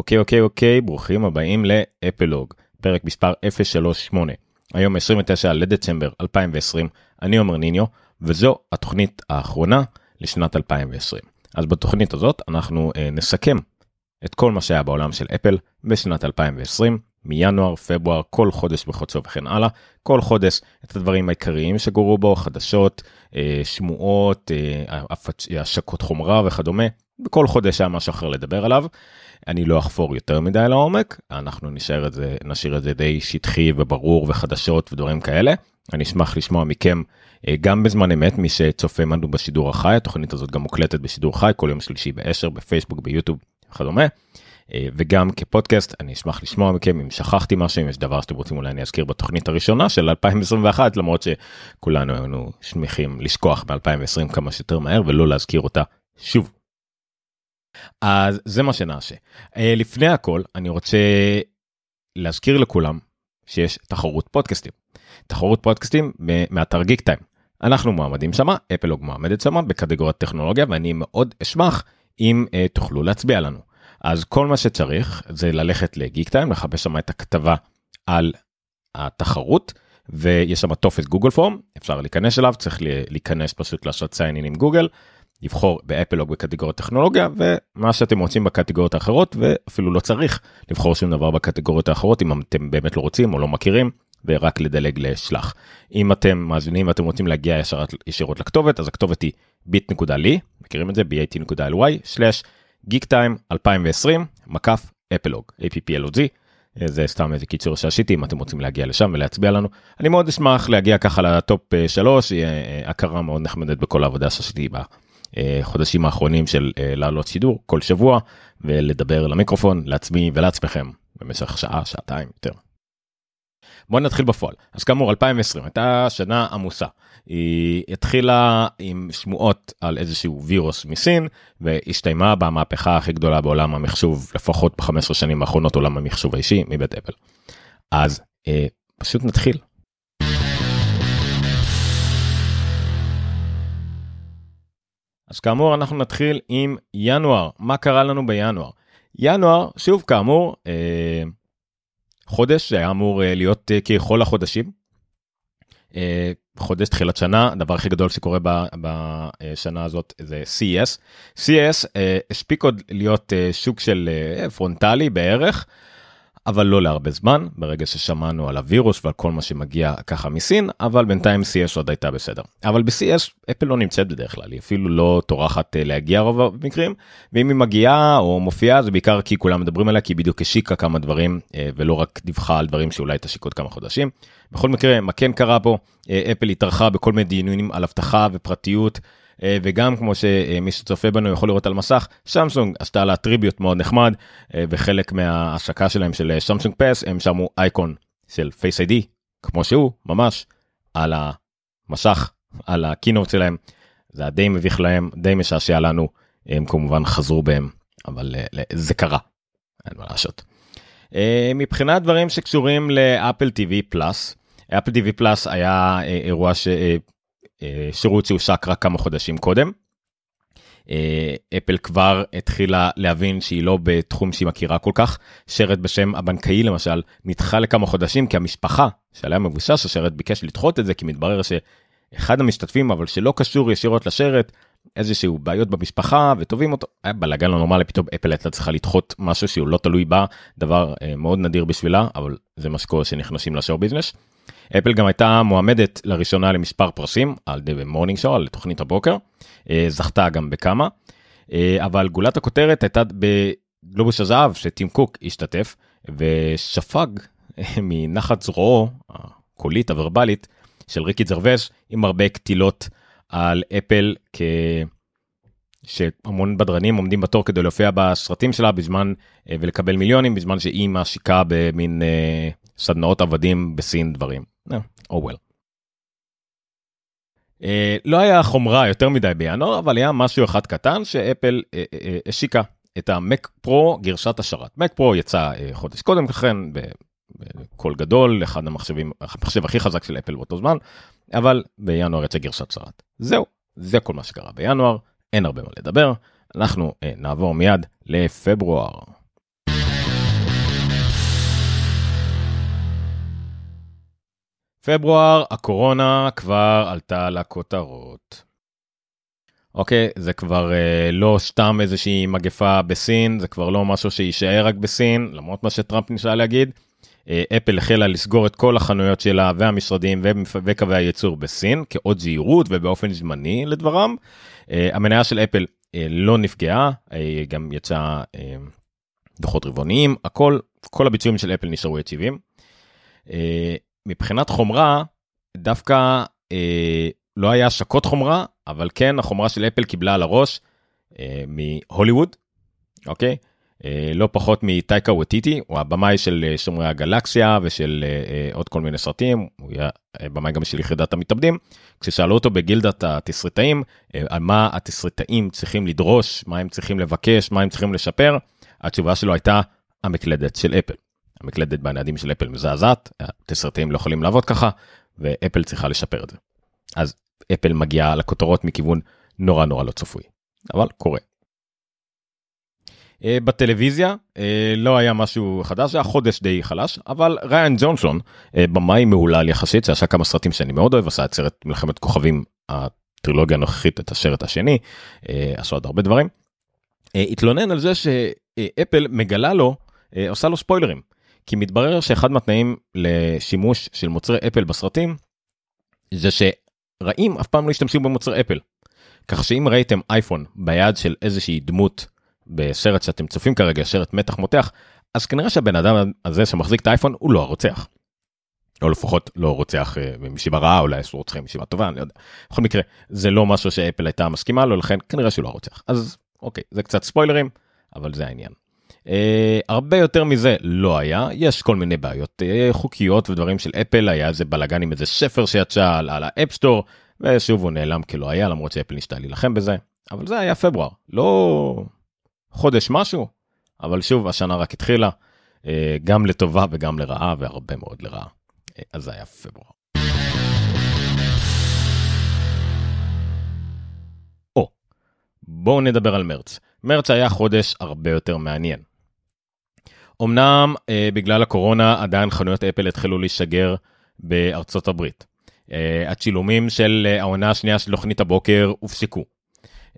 אוקיי אוקיי אוקיי ברוכים הבאים לאפלוג פרק מספר 038 היום 29 לדצמבר 2020 אני עומר ניניו וזו התוכנית האחרונה לשנת 2020 אז בתוכנית הזאת אנחנו אה, נסכם את כל מה שהיה בעולם של אפל בשנת 2020 מינואר פברואר כל חודש בחודשו וכן הלאה כל חודש את הדברים העיקריים שגורו בו חדשות אה, שמועות אה, השקות חומרה וכדומה בכל חודש היה משהו אחר לדבר עליו. אני לא אחפור יותר מדי לעומק, אנחנו נשאר את זה, נשאיר את זה די שטחי וברור וחדשות ודברים כאלה. אני אשמח לשמוע מכם אה, גם בזמן אמת, מי שצופה לנו בשידור החי, התוכנית הזאת גם מוקלטת בשידור חי כל יום שלישי ב-10 בפייסבוק, ביוטיוב וכדומה. אה, וגם כפודקאסט אני אשמח לשמוע מכם אם שכחתי משהו אם יש דבר שאתם רוצים אולי אני אזכיר בתוכנית הראשונה של 2021 למרות שכולנו היינו שמחים לשכוח ב2020 כמה שיותר מהר ולא להזכיר אותה שוב. אז זה מה שנעשה. אה, לפני הכל אני רוצה להזכיר לכולם שיש תחרות פודקאסטים. תחרות פודקאסטים מאתר גיק טיים. אנחנו מועמדים שמה, אפלוג מועמדת שמה בקטגוריית טכנולוגיה ואני מאוד אשמח אם uh, תוכלו להצביע לנו. אז כל מה שצריך זה ללכת לגיק טיים, לחפש שם את הכתבה על התחרות ויש שם טופס גוגל פורם, אפשר להיכנס אליו, צריך להיכנס פשוט לעשות סיינין עם גוגל. לבחור באפל או בקטגוריות טכנולוגיה ומה שאתם רוצים בקטגוריות האחרות ואפילו לא צריך לבחור שום דבר בקטגוריות האחרות אם אתם באמת לא רוצים או לא מכירים ורק לדלג לשלח. אם אתם מאזינים ואתם רוצים להגיע ישרת, ישירות לכתובת אז הכתובת היא bit.ly מכירים את זה bat.ly/geek time 2020 מקף אפלוג appplog זה סתם איזה קיצור שעשיתי אם אתם רוצים להגיע לשם ולהצביע לנו אני מאוד אשמח להגיע ככה לטופ 3 יהיה הכרה מאוד נחמדת בכל העבודה שעשיתי בה. אה, חודשים האחרונים של אה, לעלות שידור כל שבוע ולדבר למיקרופון לעצמי ולעצמכם במשך שעה שעתיים יותר. בוא נתחיל בפועל אז כאמור 2020 הייתה שנה עמוסה היא התחילה עם שמועות על איזשהו וירוס מסין והסתיימה במהפכה הכי גדולה בעולם המחשוב לפחות ב-15 שנים האחרונות עולם המחשוב האישי מבית אפל. אז אה, פשוט נתחיל אז כאמור אנחנו נתחיל עם ינואר מה קרה לנו בינואר. ינואר שוב כאמור אה, חודש שהיה אמור אה, להיות אה, ככל החודשים. אה, חודש תחילת שנה הדבר הכי גדול שקורה ב, בשנה הזאת זה CES. CES אה, הספיק עוד להיות אה, שוק של אה, פרונטלי בערך. אבל לא להרבה זמן ברגע ששמענו על הווירוס ועל כל מה שמגיע ככה מסין אבל בינתיים CS עוד הייתה בסדר אבל ב-CS אפל לא נמצאת בדרך כלל היא אפילו לא טורחת אה, להגיע רוב המקרים ואם היא מגיעה או מופיעה זה בעיקר כי כולם מדברים עליה כי היא בדיוק השיקה כמה דברים אה, ולא רק דיווחה על דברים שאולי תשיק עוד כמה חודשים. בכל מקרה מה כן קרה פה אה, אפל התארחה בכל מיני דיונים על אבטחה ופרטיות. אה, וגם כמו שמי שצופה בנו יכול לראות על מסך, סמסונג עשתה לה tribute מאוד נחמד, אה, וחלק מההשקה שלהם של סמסונג Pass, הם שמו אייקון של Face ID, כמו שהוא, ממש, על המסך, על ה keynote שלהם. זה היה די מביך להם, די משעשע לנו, הם כמובן חזרו בהם, אבל אה, זה קרה, אין מה לעשות. מבחינת דברים שקשורים לאפל TV Plus, אפל TV פלאס היה אירוע ש... אה, שירות שהושק רק כמה חודשים קודם. אה, אפל כבר התחילה להבין שהיא לא בתחום שהיא מכירה כל כך. שרת בשם הבנקאי למשל נדחה לכמה חודשים כי המשפחה שעליה מבושש השרת ביקש לדחות את זה כי מתברר שאחד המשתתפים אבל שלא קשור ישירות לשרת איזשהו בעיות במשפחה וטובים אותו היה בלאגן לא נורמלי פתאום אפל הייתה צריכה לדחות משהו שהוא לא תלוי בה דבר אה, מאוד נדיר בשבילה אבל זה מה שקורה שנכנסים ל show business. אפל גם הייתה מועמדת לראשונה למספר פרסים על The Morning Show על תוכנית הבוקר. אה, זכתה גם בכמה. אה, אבל גולת הכותרת הייתה בגלובוס הזהב שטים קוק השתתף וספג מנחת זרועו הקולית הוורבלית של ריקי ג'רווייס עם הרבה קטילות על אפל כ... שהמון בדרנים עומדים בתור כדי להופיע בסרטים שלה בזמן אה, ולקבל מיליונים בזמן שהיא משיקה במין סדנאות עבדים בסין דברים. או וול. לא היה חומרה יותר מדי בינואר אבל היה משהו אחד קטן שאפל uh, uh, השיקה את המק פרו גרשת השרת מק פרו יצא uh, חודש קודם לכן בקול גדול אחד המחשבים המחשב הכי חזק של אפל באותו זמן אבל בינואר יצא גרשת שרת זהו זה כל מה שקרה בינואר אין הרבה מה לדבר אנחנו uh, נעבור מיד לפברואר. פברואר, הקורונה כבר עלתה לכותרות. אוקיי, זה כבר אה, לא סתם איזושהי מגפה בסין, זה כבר לא משהו שיישאר רק בסין, למרות מה שטראמפ ניסה להגיד. אה, אפל החלה לסגור את כל החנויות שלה והמשרדים וקווי הייצור בסין כעוד זהירות ובאופן זמני לדברם. אה, המניה של אפל אה, לא נפגעה, אה, גם יצא אה, דוחות רבעוניים, הכל, כל הביצועים של אפל נשארו יציבים. אה, מבחינת חומרה, דווקא אה, לא היה השקות חומרה, אבל כן החומרה של אפל קיבלה על הראש אה, מהוליווד, אוקיי? אה, לא פחות מטייקה וטיטי, הוא הבמאי של אה, שומרי הגלקסיה ושל אה, אה, עוד כל מיני סרטים, הוא היה אה, במאי גם של יחידת המתאבדים. כששאלו אותו בגילדת התסריטאים, אה, על מה התסריטאים צריכים לדרוש, מה הם צריכים לבקש, מה הם צריכים לשפר, התשובה שלו הייתה המקלדת של אפל. המקלדת בניידים של אפל מזעזעת, התסריטאים לא יכולים לעבוד ככה, ואפל צריכה לשפר את זה. אז אפל מגיעה לכותרות מכיוון נורא נורא לא צפוי, אבל קורה. Uh, בטלוויזיה uh, לא היה משהו חדש, היה חודש די חלש, אבל ריין ג'ונסון, uh, במאי מהולל יחסית, שעשה כמה סרטים שאני מאוד אוהב, עשה את סרט מלחמת כוכבים, הטרילוגיה הנוכחית, את הסרט השני, עשו עוד הרבה דברים. התלונן על זה שאפל מגלה לו, עושה לו ספוילרים, כי מתברר שאחד מהתנאים לשימוש של מוצרי אפל בסרטים, זה שרעים אף פעם לא השתמשו במוצרי אפל. כך שאם ראיתם אייפון ביד של איזושהי דמות בסרט שאתם צופים כרגע, סרט מתח מותח, אז כנראה שהבן אדם הזה שמחזיק את האייפון הוא לא הרוצח. או לפחות לא רוצח אה, מסיבה רעה, אולי הוא רוצח מסיבה טובה, אני לא יודע. בכל מקרה, זה לא משהו שאפל הייתה מסכימה לו, לכן כנראה שהוא לא הרוצח. אז אוקיי, זה קצת ספוילרים, אבל זה העניין. אה, הרבה יותר מזה לא היה, יש כל מיני בעיות אה, חוקיות ודברים של אפל, היה איזה בלאגן עם איזה ספר שיצא על, על ה App Store, ושוב הוא נעלם כלא היה, למרות שאפל ניסתה להילחם בזה, אבל זה היה פברואר, לא חודש משהו, אבל שוב, השנה רק התחילה, אה, גם לטובה וגם לרעה, והרבה מאוד לרעה. אה, אז זה היה פברואר. או, בואו נדבר על מרץ. מרץ היה חודש הרבה יותר מעניין. אמנם אה, בגלל הקורונה עדיין חנויות אפל התחילו להישגר בארצות הברית. אה, הצילומים של אה, העונה השנייה של תוכנית הבוקר הופסקו.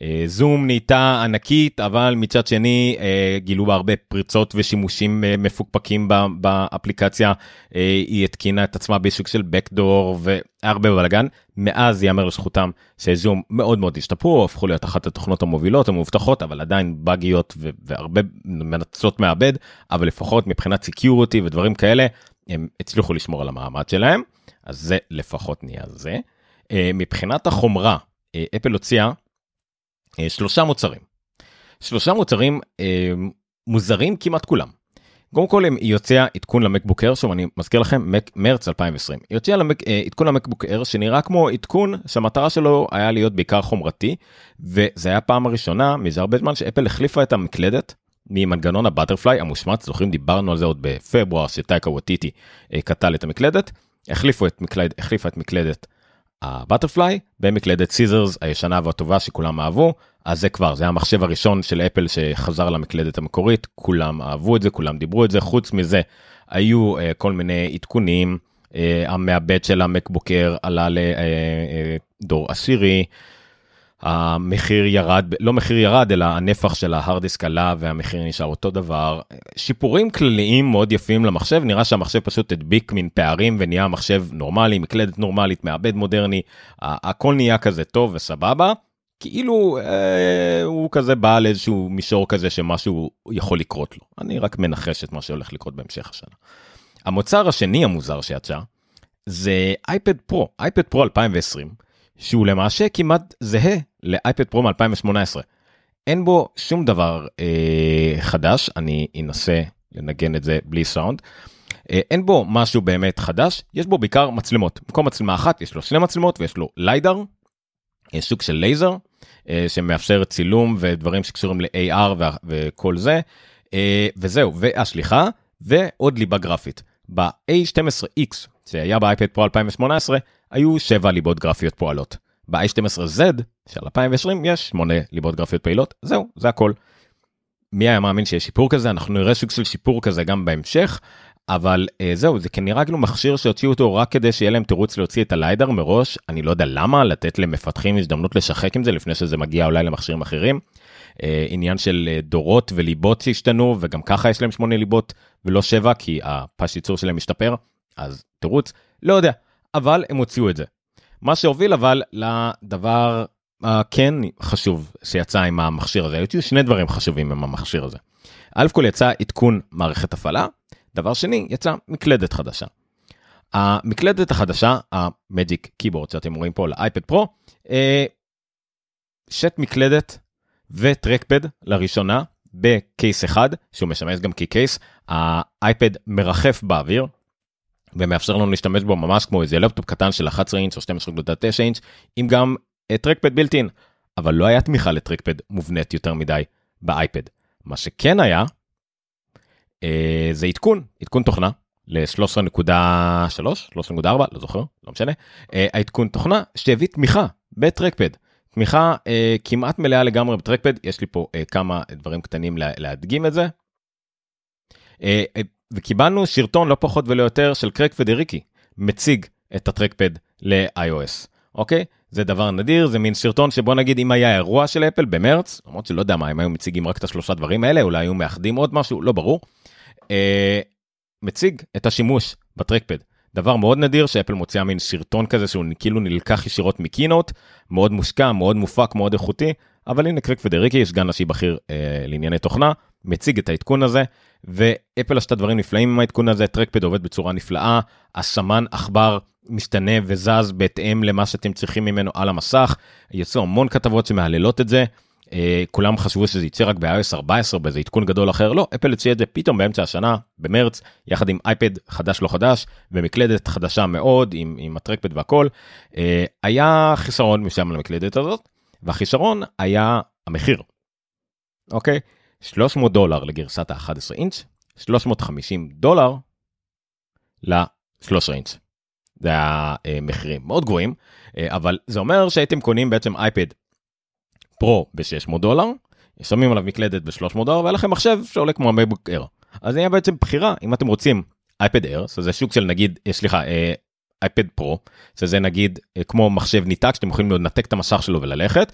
אה, זום נהייתה ענקית, אבל מצד שני אה, גילו בה הרבה פריצות ושימושים אה, מפוקפקים באפליקציה. היא התקינה את עצמה בסוג של backdoor והרבה בלאגן. מאז ייאמר לזכותם שזום מאוד מאוד השתפרו, הפכו להיות אחת התוכנות המובילות, המובטחות, אבל עדיין באגיות והרבה מנצלות מעבד, אבל לפחות מבחינת security ודברים כאלה, הם הצליחו לשמור על המעמד שלהם, אז זה לפחות נהיה זה. מבחינת החומרה, אפל הוציאה אה, שלושה מוצרים. שלושה מוצרים אה, מוזרים כמעט כולם. קודם כל היא הוציאה עדכון ל MacBook Air, שוב אני מזכיר לכם, מק, מרץ 2020. היא הוציאה למק, אה, עדכון ל MacBook Air שנראה כמו עדכון שהמטרה שלו היה להיות בעיקר חומרתי, וזה היה פעם הראשונה מזה הרבה זמן שאפל החליפה את המקלדת ממנגנון ה butterfly המושמץ, זוכרים דיברנו על זה עוד בפברואר שטאיקה וואיטיטי אה, קטל את המקלדת, החליפו את מקלד, החליפה את מקלדת ה butterfly במקלדת scissors הישנה והטובה שכולם אהבו. אז זה כבר זה המחשב הראשון של אפל שחזר למקלדת המקורית. כולם אהבו את זה כולם דיברו את זה. חוץ מזה היו אה, כל מיני עדכונים. אה, המעבד של ה MacBook Air עלה לדור אה, אה, עשירי. המחיר ירד, לא מחיר ירד, אלא הנפח של ההארד דיסק עלה והמחיר נשאר אותו דבר. שיפורים כלליים מאוד יפים למחשב, נראה שהמחשב פשוט הדביק מין פערים ונהיה מחשב נורמלי, מקלדת נורמלית, מעבד מודרני, הכל נהיה כזה טוב וסבבה. כאילו אה, הוא כזה בא לאיזשהו מישור כזה שמשהו יכול לקרות לו. אני רק מנחש את מה שהולך לקרות בהמשך השנה. המוצר השני המוזר שיצא זה iPad Pro, iPad Pro 2020. שהוא למעשה כמעט זהה ל iPad Pro מ-2018. אין בו שום דבר אה, חדש, אני אנסה לנגן את זה בלי סאונד. אה, אין בו משהו באמת חדש, יש בו בעיקר מצלמות. במקום מצלמה אחת יש לו שני מצלמות ויש לו LiDAR, אה, סוג של לייזר, אה, שמאפשר צילום ודברים שקשורים ל-AR וכל זה, אה, וזהו, והסליחה, ועוד ליבה גרפית. ב-A12X שהיה באייפד פרו 2018 היו 7 ליבות גרפיות פועלות. ב-i12Z של 2020 יש 8 ליבות גרפיות פעילות, זהו, זה הכל. מי היה מאמין שיש שיפור כזה? אנחנו נראה סוג של שיפור כזה גם בהמשך. אבל uh, זהו, זה כנראה כאילו מכשיר שהוציאו אותו רק כדי שיהיה להם תירוץ להוציא את הליידר מראש, אני לא יודע למה, לתת למפתחים הזדמנות לשחק עם זה לפני שזה מגיע אולי למכשירים אחרים. Uh, עניין של uh, דורות וליבות שהשתנו, וגם ככה יש להם שמונה ליבות ולא שבע, כי הפס ייצור שלהם משתפר, אז תירוץ, לא יודע, אבל הם הוציאו את זה. מה שהוביל אבל לדבר הכן uh, חשוב שיצא עם המכשיר הזה, היו שני דברים חשובים עם המכשיר הזה. א' כל יצא עדכון מערכת הפעלה, דבר שני, יצא מקלדת חדשה. המקלדת החדשה, המג'יק קיבורד שאתם רואים פה לאייפד פרו, אה, שט מקלדת וטרקפד לראשונה בקייס אחד, שהוא משמש גם כקייס, האייפד מרחף באוויר, ומאפשר לנו להשתמש בו ממש כמו איזה לפטופ קטן של 11 אינץ' או 12.9 אינץ', עם גם טרקפד בילטין, אבל לא היה תמיכה לטרקפד מובנית יותר מדי באייפד. מה שכן היה, אה, זה עדכון, עדכון תוכנה ל-13.3, 13.4, לא זוכר, לא משנה, אה, העדכון תוכנה שהביא תמיכה בטרקפד. תמיכה אה, כמעט מלאה לגמרי בטרקפד, יש לי פה אה, כמה דברים קטנים לה, להדגים את זה. אה, אה, וקיבלנו שרטון לא פחות ולא יותר של קרק פדריקי, מציג את הטרקפד ל-iOS, אוקיי? זה דבר נדיר, זה מין סרטון שבוא נגיד אם היה אירוע של אפל במרץ, למרות שלא יודע מה, הם היו מציגים רק את השלושה דברים האלה, אולי היו מאחדים עוד משהו, לא ברור. אה, מציג את השימוש בטרקפד. דבר מאוד נדיר שאפל מוציאה מין סרטון כזה שהוא כאילו נלקח ישירות מקינוט, מאוד מושקע, מאוד מופק, מאוד איכותי, אבל הנה קרק פדריקי, סגן נשי בכיר אה, לענייני תוכנה, מציג את העדכון הזה, ואפל עשתה דברים נפלאים עם העדכון הזה, טרקפד עובד בצורה נפלאה, הסמן עכבר משתנה וזז בהתאם למה שאתם צריכים ממנו על המסך, יצאו המון כתבות שמהללות את זה, אה, כולם חשבו שזה יצא רק ב-iOS 14 באיזה עדכון גדול אחר, לא, אפל הציע את זה פתאום באמצע השנה, במרץ, יחד עם אייפד חדש לא חדש, ומקלדת חדשה מאוד, עם, עם הטרקפד והכל. אה, היה חיסרון משם למקלדת הזאת, והחיסרון היה המחיר. אוקיי? 300 דולר לגרסת ה-11 אינץ', 350 דולר ל-13 אינץ'. זה היה אה, מאוד גבוהים, אבל זה אומר שהייתם קונים בעצם אייפד פרו ב-600 דולר, שמים עליו מקלדת ב-300 דולר, והיה לכם מחשב שעולה כמו המייבוק אייר. אז זה היה בעצם בחירה, אם אתם רוצים אייפד אייר, שזה שוק של נגיד, אה, סליחה, אייפד פרו, שזה נגיד אה, כמו מחשב ניתק שאתם יכולים לנתק את המסך שלו וללכת,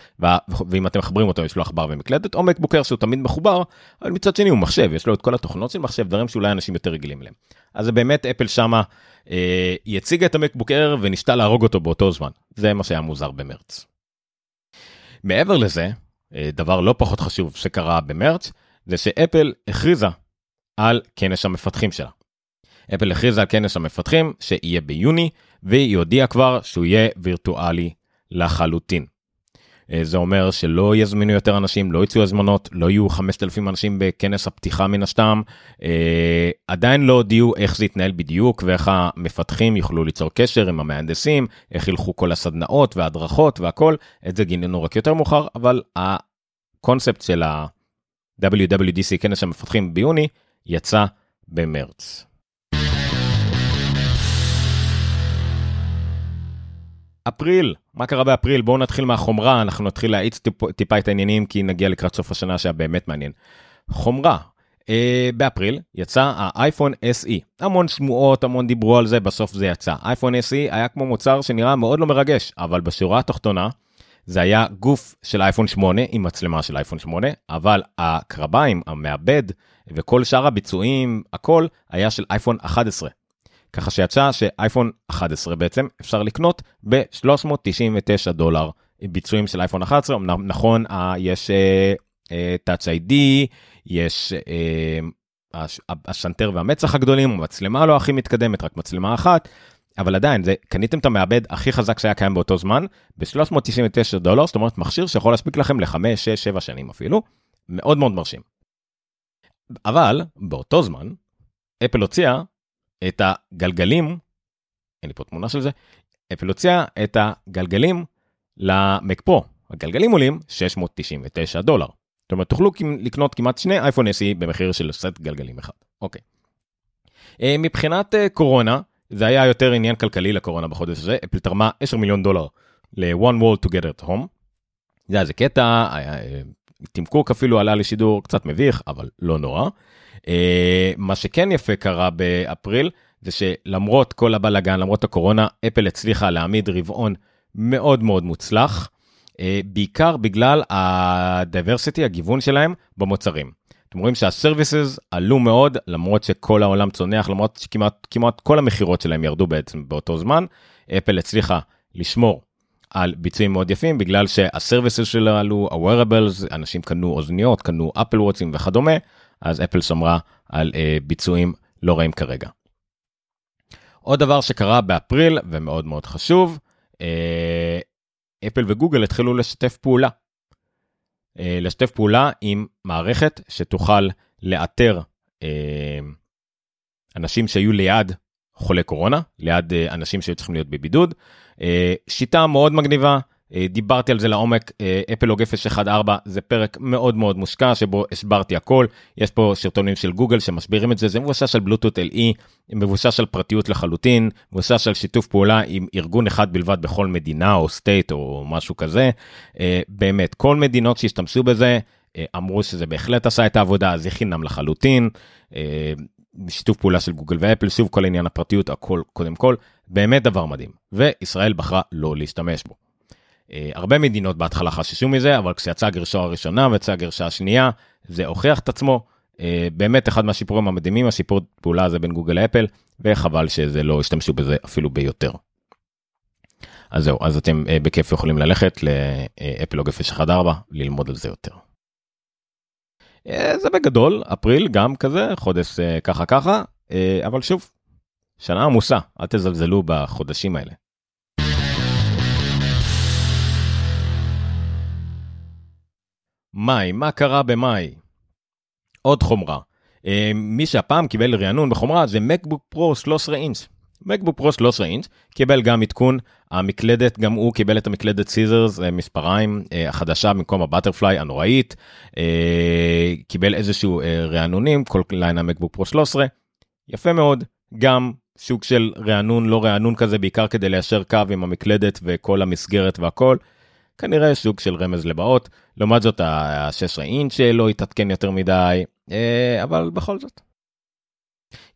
ואם אתם מחברים אותו יש לו עכבר ומקלדת, או מקבוק אייר שהוא תמיד מחובר, אבל מצד שני הוא מחשב, יש לו את כל התוכנות של מחשב, דברים שאולי אנשים יותר רגילים אליהם. אז זה באמת אפל שמה, אה, היא הציגה את המקבוק אייר וניסתה להרוג אותו באותו זמן, זה מה שהיה מוזר במרץ. מעבר לזה, אה, דבר לא פחות חשוב שקרה במרץ, זה שאפל הכריזה על כנס המפתחים שלה. אפל הכריזה על כנס המפתחים שיהיה ביוני, והיא הודיעה כבר שהוא יהיה וירטואלי לחלוטין. אה, זה אומר שלא יזמינו יותר אנשים, לא יצאו הזמנות, לא יהיו 5,000 אנשים בכנס הפתיחה מן הסתם. אה, עדיין לא הודיעו איך זה יתנהל בדיוק ואיך המפתחים יוכלו ליצור קשר עם המהנדסים, איך ילכו כל הסדנאות וההדרכות והכל, את זה גינינו רק יותר מאוחר, אבל הקונספט של ה-WWDC, כנס המפתחים ביוני, יצא במרץ. אפריל, מה קרה באפריל? בואו נתחיל מהחומרה, אנחנו נתחיל להאיץ טיפ, טיפה את העניינים כי נגיע לקראת סוף השנה שהיה באמת מעניין. חומרה, אה, באפריל יצא האייפון SE, המון שמועות, המון דיברו על זה, בסוף זה יצא. אייפון SE היה כמו מוצר שנראה מאוד לא מרגש, אבל בשורה התחתונה זה היה גוף של אייפון 8 עם מצלמה של אייפון 8, אבל הקרביים, המעבד וכל שאר הביצועים, הכל היה של אייפון 11. ככה שיצא שאייפון 11 בעצם אפשר לקנות ב-399 דולר ביצועים של אייפון 11, נכון, יש uh, uh, Touch ID, יש השנטר והמצח הגדולים, המצלמה לא הכי מתקדמת, רק מצלמה אחת, אבל עדיין, זה, קניתם את המעבד הכי חזק שהיה קיים באותו זמן, ב-399 דולר, זאת אומרת מכשיר שיכול להספיק לכם ל-5, 6, 7 שנים אפילו, מאוד מאוד מרשים. אבל באותו זמן, אפל הוציאה את הגלגלים, אין לי פה תמונה של זה, אפל הוציאה את הגלגלים למק פרו. הגלגלים עולים 699 דולר. זאת אומרת, תוכלו לקנות כמעט שני אייפון SE במחיר של סט גלגלים אחד. אוקיי. אה, מבחינת אה, קורונה, זה היה יותר עניין כלכלי לקורונה בחודש הזה, אפל תרמה 10 מיליון דולר ל-one world together at home. זה היה איזה קטע, היה, טים קוק אפילו עלה לשידור קצת מביך אבל לא נורא. אה, מה שכן יפה קרה באפריל זה שלמרות כל הבלאגן למרות הקורונה אפל הצליחה להעמיד רבעון מאוד מאוד מוצלח. אה, בעיקר בגלל ה-diversity הגיוון שלהם במוצרים. אתם רואים שה-services עלו מאוד למרות שכל העולם צונח למרות שכמעט כמעט כל המכירות שלהם ירדו בעצם באותו זמן. אפל הצליחה לשמור על ביצועים מאוד יפים בגלל שה-services שלה עלו, ה-wearables, אנשים קנו אוזניות, קנו אפל ווטצ'ים וכדומה, אז אפל שמרה על uh, ביצועים לא רעים כרגע. עוד דבר שקרה באפריל ומאוד מאוד חשוב, אה, אפל וגוגל התחילו לשתף פעולה. אה, לשתף פעולה עם מערכת שתוכל לאתר אה, אנשים שהיו ליד חולי קורונה, ליד אה, אנשים שהיו צריכים להיות בבידוד. אה, שיטה מאוד מגניבה, אה, דיברתי על זה לעומק, אפלוג 014 זה פרק מאוד מאוד מושקע שבו הסברתי הכל, יש פה סרטונים של גוגל שמסבירים את זה, זה מבוסס על בלוטות' LE, מבוסס על פרטיות לחלוטין, מבוסס על שיתוף פעולה עם ארגון אחד בלבד בכל מדינה או state או משהו כזה, באמת כל מדינות שהשתמשו בזה אמרו שזה בהחלט עשה את העבודה, זה חינם לחלוטין. בשיתוף פעולה של גוגל ואפל, שוב כל עניין הפרטיות, הכל קודם כל, באמת דבר מדהים, וישראל בחרה לא להשתמש בו. Uh, הרבה מדינות בהתחלה חששו מזה, אבל כשיצאה הגרשה הראשונה ויצאה הגרשה השנייה, זה הוכיח את עצמו. Uh, באמת אחד מהשיפורים המדהימים, השיפור פעולה הזה בין גוגל לאפל, וחבל שזה לא השתמשו בזה אפילו ביותר. אז זהו, אז אתם uh, בכיף יכולים ללכת לאפלוג 014, ללמוד על זה יותר. אה, זה בגדול, אפריל גם כזה, חודש אה, ככה ככה, אה, אבל שוב, שנה עמוסה, אל תזלזלו בחודשים האלה. מאי, מה קרה במאי? עוד חומרה. מי שהפעם קיבל רענון בחומרה זה מקבוק פרו 13 אינץ'. מקבוק פרו 13 אינץ' קיבל גם עדכון המקלדת גם הוא קיבל את המקלדת scissors אה, מספריים אה, החדשה במקום ה-butterfly הנוראית אה, קיבל איזשהו רענונים כל ליין המקבוק פרו 13 יפה מאוד גם סוג של רענון לא רענון כזה בעיקר כדי ליישר קו עם המקלדת וכל המסגרת והכל. כנראה סוג של רמז לבאות לעומת זאת ה-16 אינץ' לא התעדכן יותר מדי אבל בכל זאת.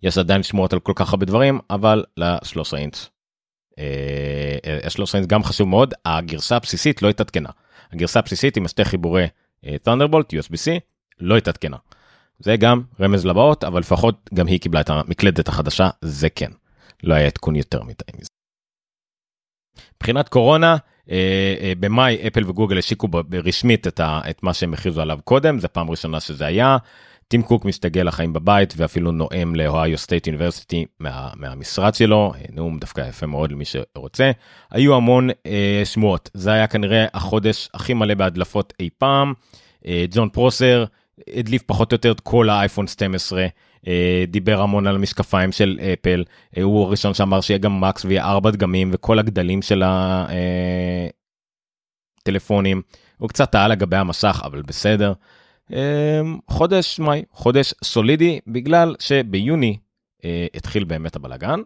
יש עדיין שמועות על כל כך הרבה דברים אבל ל-13 אינץ' ה-13 אינץ' גם חשוב מאוד הגרסה הבסיסית לא התעדכנה הגרסה הבסיסית עם שתי חיבורי תונדרבולט USB-C לא התעדכנה. זה גם רמז לבאות אבל לפחות גם היא קיבלה את המקלדת החדשה זה כן לא היה עדכון יותר מדי מזה. מבחינת קורונה אה, אה, במאי אפל וגוגל השיקו רשמית את, ה, את מה שהם הכריזו עליו קודם זה פעם ראשונה שזה היה טים קוק מסתגל לחיים בבית ואפילו נואם ל-Ohio State University מה, מהמשרד שלו, נאום דווקא יפה מאוד למי שרוצה. היו המון אה, שמועות, זה היה כנראה החודש הכי מלא בהדלפות אי פעם. אה, ג'ון פרוסר הדליף פחות או יותר את כל האייפון 12. אה, דיבר המון על המשקפיים של אפל, אה, הוא הראשון שאמר שיהיה גם מקס ויהיה ארבע דגמים וכל הגדלים של הטלפונים. אה, הוא קצת טעה לגבי המסך אבל בסדר. חודש מאי, חודש סולידי, בגלל שביוני התחיל באמת הבלאגן.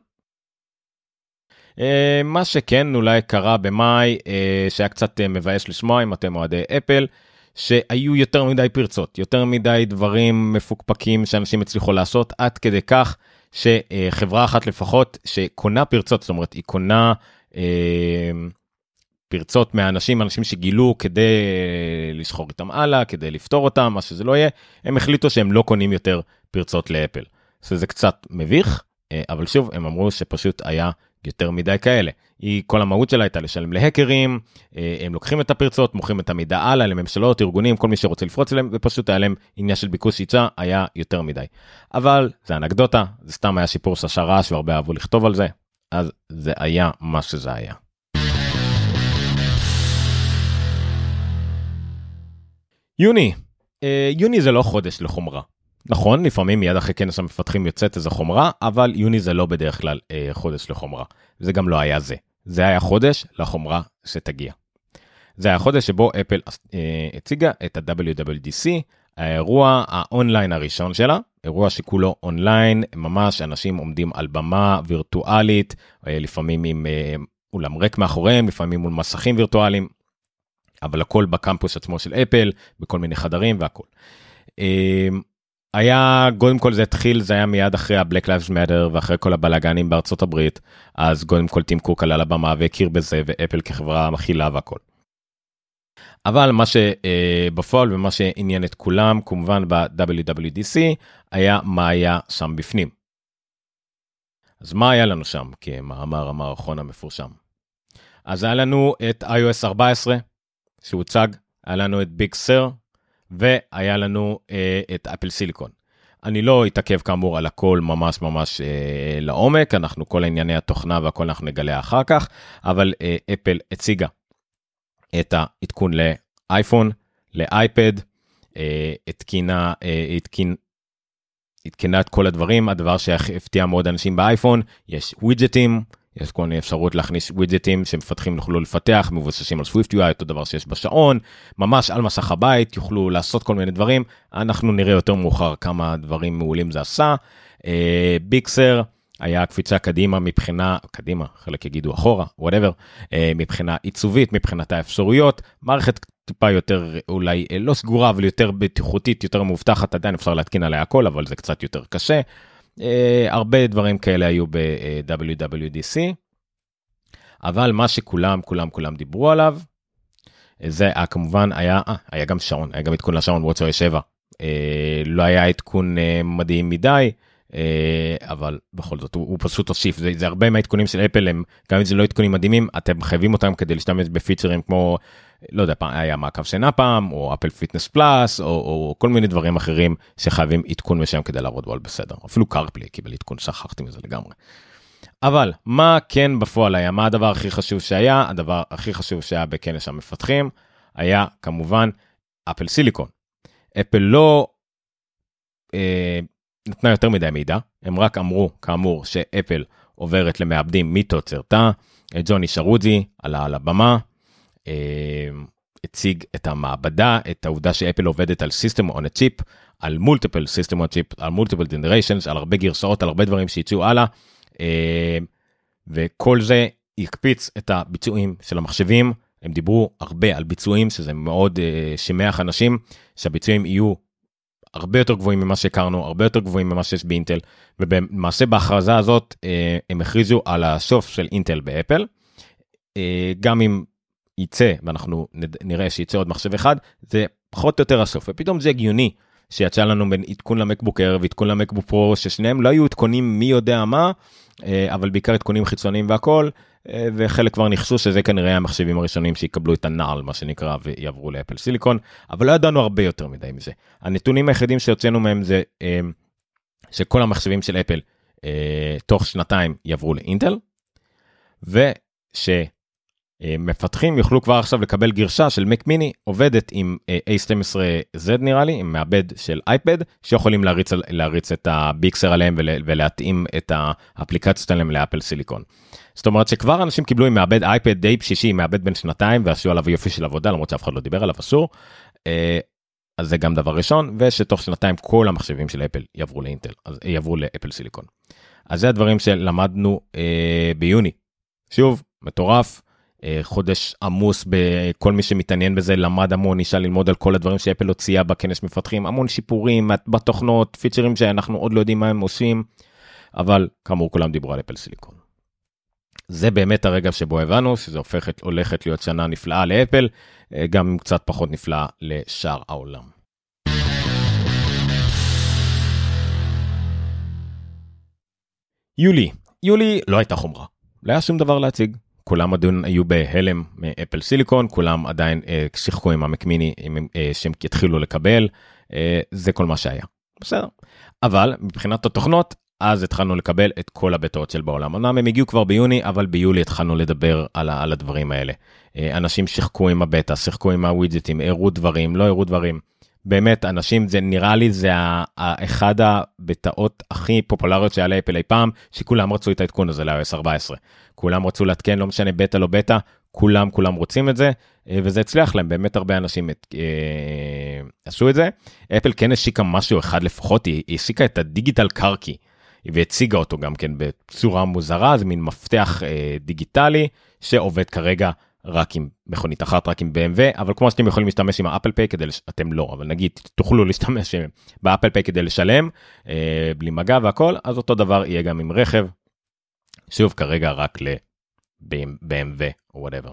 מה שכן אולי קרה במאי, שהיה קצת מבאס לשמוע אם אתם אוהדי אפל, שהיו יותר מדי פרצות, יותר מדי דברים מפוקפקים שאנשים הצליחו לעשות, עד כדי כך שחברה אחת לפחות שקונה פרצות, זאת אומרת היא קונה פרצות מהאנשים, אנשים שגילו כדי לסחור איתם הלאה, כדי לפתור אותם, מה שזה לא יהיה, הם החליטו שהם לא קונים יותר פרצות לאפל. זה קצת מביך, אה, אבל שוב, הם אמרו שפשוט היה יותר מדי כאלה. היא, כל המהות שלה הייתה לשלם להקרים, אה, הם לוקחים את הפרצות, מוכרים את המידע הלאה לממשלות, ארגונים, כל מי שרוצה לפרוץ אליהם, ופשוט היה להם עניין של ביקוש היצע, היה יותר מדי. אבל זה אנקדוטה, זה סתם היה שיפור שעשה רעש והרבה אהבו לכתוב על זה, אז זה היה מה שזה היה. יוני, אה, יוני זה לא חודש לחומרה. נכון, לפעמים מיד אחרי כנס המפתחים יוצאת איזה חומרה, אבל יוני זה לא בדרך כלל אה, חודש לחומרה. זה גם לא היה זה. זה היה חודש לחומרה שתגיע. זה היה חודש שבו אפל אה, הציגה את ה-WWDC, האירוע האונליין הראשון שלה, אירוע שכולו אונליין, ממש אנשים עומדים על במה וירטואלית, אה, לפעמים עם אה, אולם ריק מאחוריהם, לפעמים מול מסכים וירטואליים, אבל הכל בקמפוס עצמו של אפל, בכל מיני חדרים והכל. היה, קודם כל זה התחיל, זה היה מיד אחרי ה-Black Lives Matter ואחרי כל הבלאגנים בארצות הברית, אז קודם כל טים קוק עלה על הבמה והכיר בזה, ואפל כחברה מכילה והכל. אבל מה שבפועל ומה שעניין את כולם, כמובן ב-WWDC, היה מה היה שם בפנים. אז מה היה לנו שם כמאמר המערכון המפורשם? אז היה לנו את iOS 14 שהוצג, היה לנו את ביג סר, והיה לנו אה, את אפל סיליקון. אני לא אתעכב כאמור על הכל ממש ממש אה, לעומק, אנחנו כל ענייני התוכנה והכל אנחנו נגלה אחר כך, אבל אה, אפל הציגה את העדכון לאייפון, לאייפד, אה, התקינה, אה, את כל הדברים, הדבר שהפתיע מאוד אנשים באייפון, יש ווידג'טים, יש כל מיני אפשרות להכניס ווידג'טים שמפתחים יוכלו לפתח, מבוססים על סוויפט UI, אותו דבר שיש בשעון, ממש על מסך הבית, יוכלו לעשות כל מיני דברים, אנחנו נראה יותר מאוחר כמה דברים מעולים זה עשה. ביקסר, uh, היה קפיצה קדימה מבחינה, קדימה, חלק יגידו אחורה, וואטאבר, uh, מבחינה עיצובית, מבחינת האפשרויות, מערכת טיפה יותר אולי לא סגורה אבל יותר בטיחותית יותר מאובטחת עדיין אפשר להתקין עליה הכל אבל זה קצת יותר קשה. Uh, הרבה דברים כאלה היו ב-WWDC. אבל מה שכולם כולם כולם דיברו עליו זה היה כמובן היה 아, היה גם שעון היה גם עדכון לשעון וואטסו 7 uh, לא היה עדכון uh, מדהים מדי אה, אבל בכל זאת הוא, הוא פשוט הוסיף זה, זה הרבה מהעדכונים של אפל הם גם אם זה לא עדכונים מדהימים אתם חייבים אותם כדי להשתמש בפיצ'רים כמו לא יודע פעם היה מעקב שינה פעם או אפל פיטנס פלאס או, או כל מיני דברים אחרים שחייבים עדכון משם כדי לעבוד בו על בסדר אפילו CarPlay קיבל עדכון שכחתי מזה לגמרי. אבל מה כן בפועל היה מה הדבר הכי חשוב שהיה הדבר הכי חשוב שהיה בכנס המפתחים היה כמובן אפל סיליקון. אפל לא. אה, נתנה יותר מדי מידע, הם רק אמרו, כאמור, שאפל עוברת למעבדים מתוצרתה, ג'וני שרודזי עלה על הבמה, הציג את המעבדה, את העובדה שאפל עובדת על System on a Chip, על מולטיפל System on a Chip, על מולטיפל Generations, על הרבה גרסאות, על הרבה דברים שיצאו הלאה, אה, וכל זה יקפיץ את הביצועים של המחשבים, הם דיברו הרבה על ביצועים, שזה מאוד אה, שימח אנשים, שהביצועים יהיו הרבה יותר גבוהים ממה שהכרנו, הרבה יותר גבוהים ממה שיש באינטל, ובמעשה בהכרזה הזאת אה, הם הכריזו על הסוף של אינטל באפל. אה, גם אם יצא, ואנחנו נראה שיצא עוד מחשב אחד, זה פחות או יותר הסוף, ופתאום זה הגיוני שיצא לנו בין עדכון למקבוק אר ועדכון למקבוק פרו, ששניהם לא היו עדכונים מי יודע מה, אה, אבל בעיקר עדכונים חיצוניים והכל, אה, וחלק כבר ניחשו שזה כנראה המחשבים הראשונים שיקבלו את הנעל מה שנקרא ויעברו לאפל סיליקון אבל לא ידענו הרבה יותר מדי מזה. הנתונים היחידים שיוצאנו מהם זה אה, שכל המחשבים של אפל תוך שנתיים יעברו לאינטל. וש... אה, מפתחים יוכלו כבר עכשיו לקבל גרשה של מק מיני עובדת עם אה, A12Z נראה לי עם מעבד של אייפד שיכולים להריץ, להריץ את הביקסר עליהם ולהתאים את האפליקציות עליהם לאפל סיליקון. זאת אומרת שכבר אנשים קיבלו עם מעבד אייפד די בשישי מעבד בין שנתיים ועשו עליו יופי של עבודה למרות שאף אחד לא דיבר עליו אסור. אה, אז זה גם דבר ראשון ושתוך שנתיים כל המחשבים של אפל יעברו לאינטל אז יעברו לאפל סיליקון. אז זה הדברים שלמדנו אה, ביוני. שוב מטורף חודש עמוס בכל מי שמתעניין בזה למד המון נשאל ללמוד על כל הדברים שאפל הוציאה בכנס מפתחים המון שיפורים בתוכנות פיצ'רים שאנחנו עוד לא יודעים מה הם עושים אבל כאמור כולם דיברו על אפל סיליקון. זה באמת הרגע שבו הבנו שזה הופכת הולכת להיות שנה נפלאה לאפל אה, גם קצת פחות נפלאה לשאר העולם. יולי יולי לא הייתה חומרה לא היה שום דבר להציג כולם עדיין היו בהלם מאפל סיליקון, כולם עדיין אה, שיחקו עם המקמיני אה, שהם יתחילו לקבל, אה, זה כל מה שהיה. בסדר. אבל מבחינת התוכנות, אז התחלנו לקבל את כל הבטאות של בעולם. אמנם הם הגיעו כבר ביוני, אבל ביולי התחלנו לדבר על, על הדברים האלה. אנשים שיחקו עם הבטא, שיחקו עם הווידג'טים, הראו דברים, לא הראו דברים. באמת אנשים זה נראה לי זה אחד הבטאות הכי פופולריות שהיה לאפל אי פעם שכולם רצו את העדכון הזה ל-iOS 14. כולם רצו לעדכן לא משנה בטא לא בטא כולם כולם רוצים את זה אה, וזה הצליח להם באמת הרבה אנשים את, אה, עשו את זה. אפל כן השיקה משהו אחד לפחות היא, השיקה את הדיגיטל קרקי והציגה אותו גם כן בצורה מוזרה זה מין מפתח אה, דיגיטלי שעובד כרגע רק עם מכונית אחת, רק עם BMW, אבל כמו שאתם יכולים להשתמש עם האפל פיי כדי, לש... אתם לא, אבל נגיד תוכלו להשתמש באפל פיי כדי לשלם, אה, בלי מגע והכל, אז אותו דבר יהיה גם עם רכב. שוב, כרגע רק ל-BMW או whatever.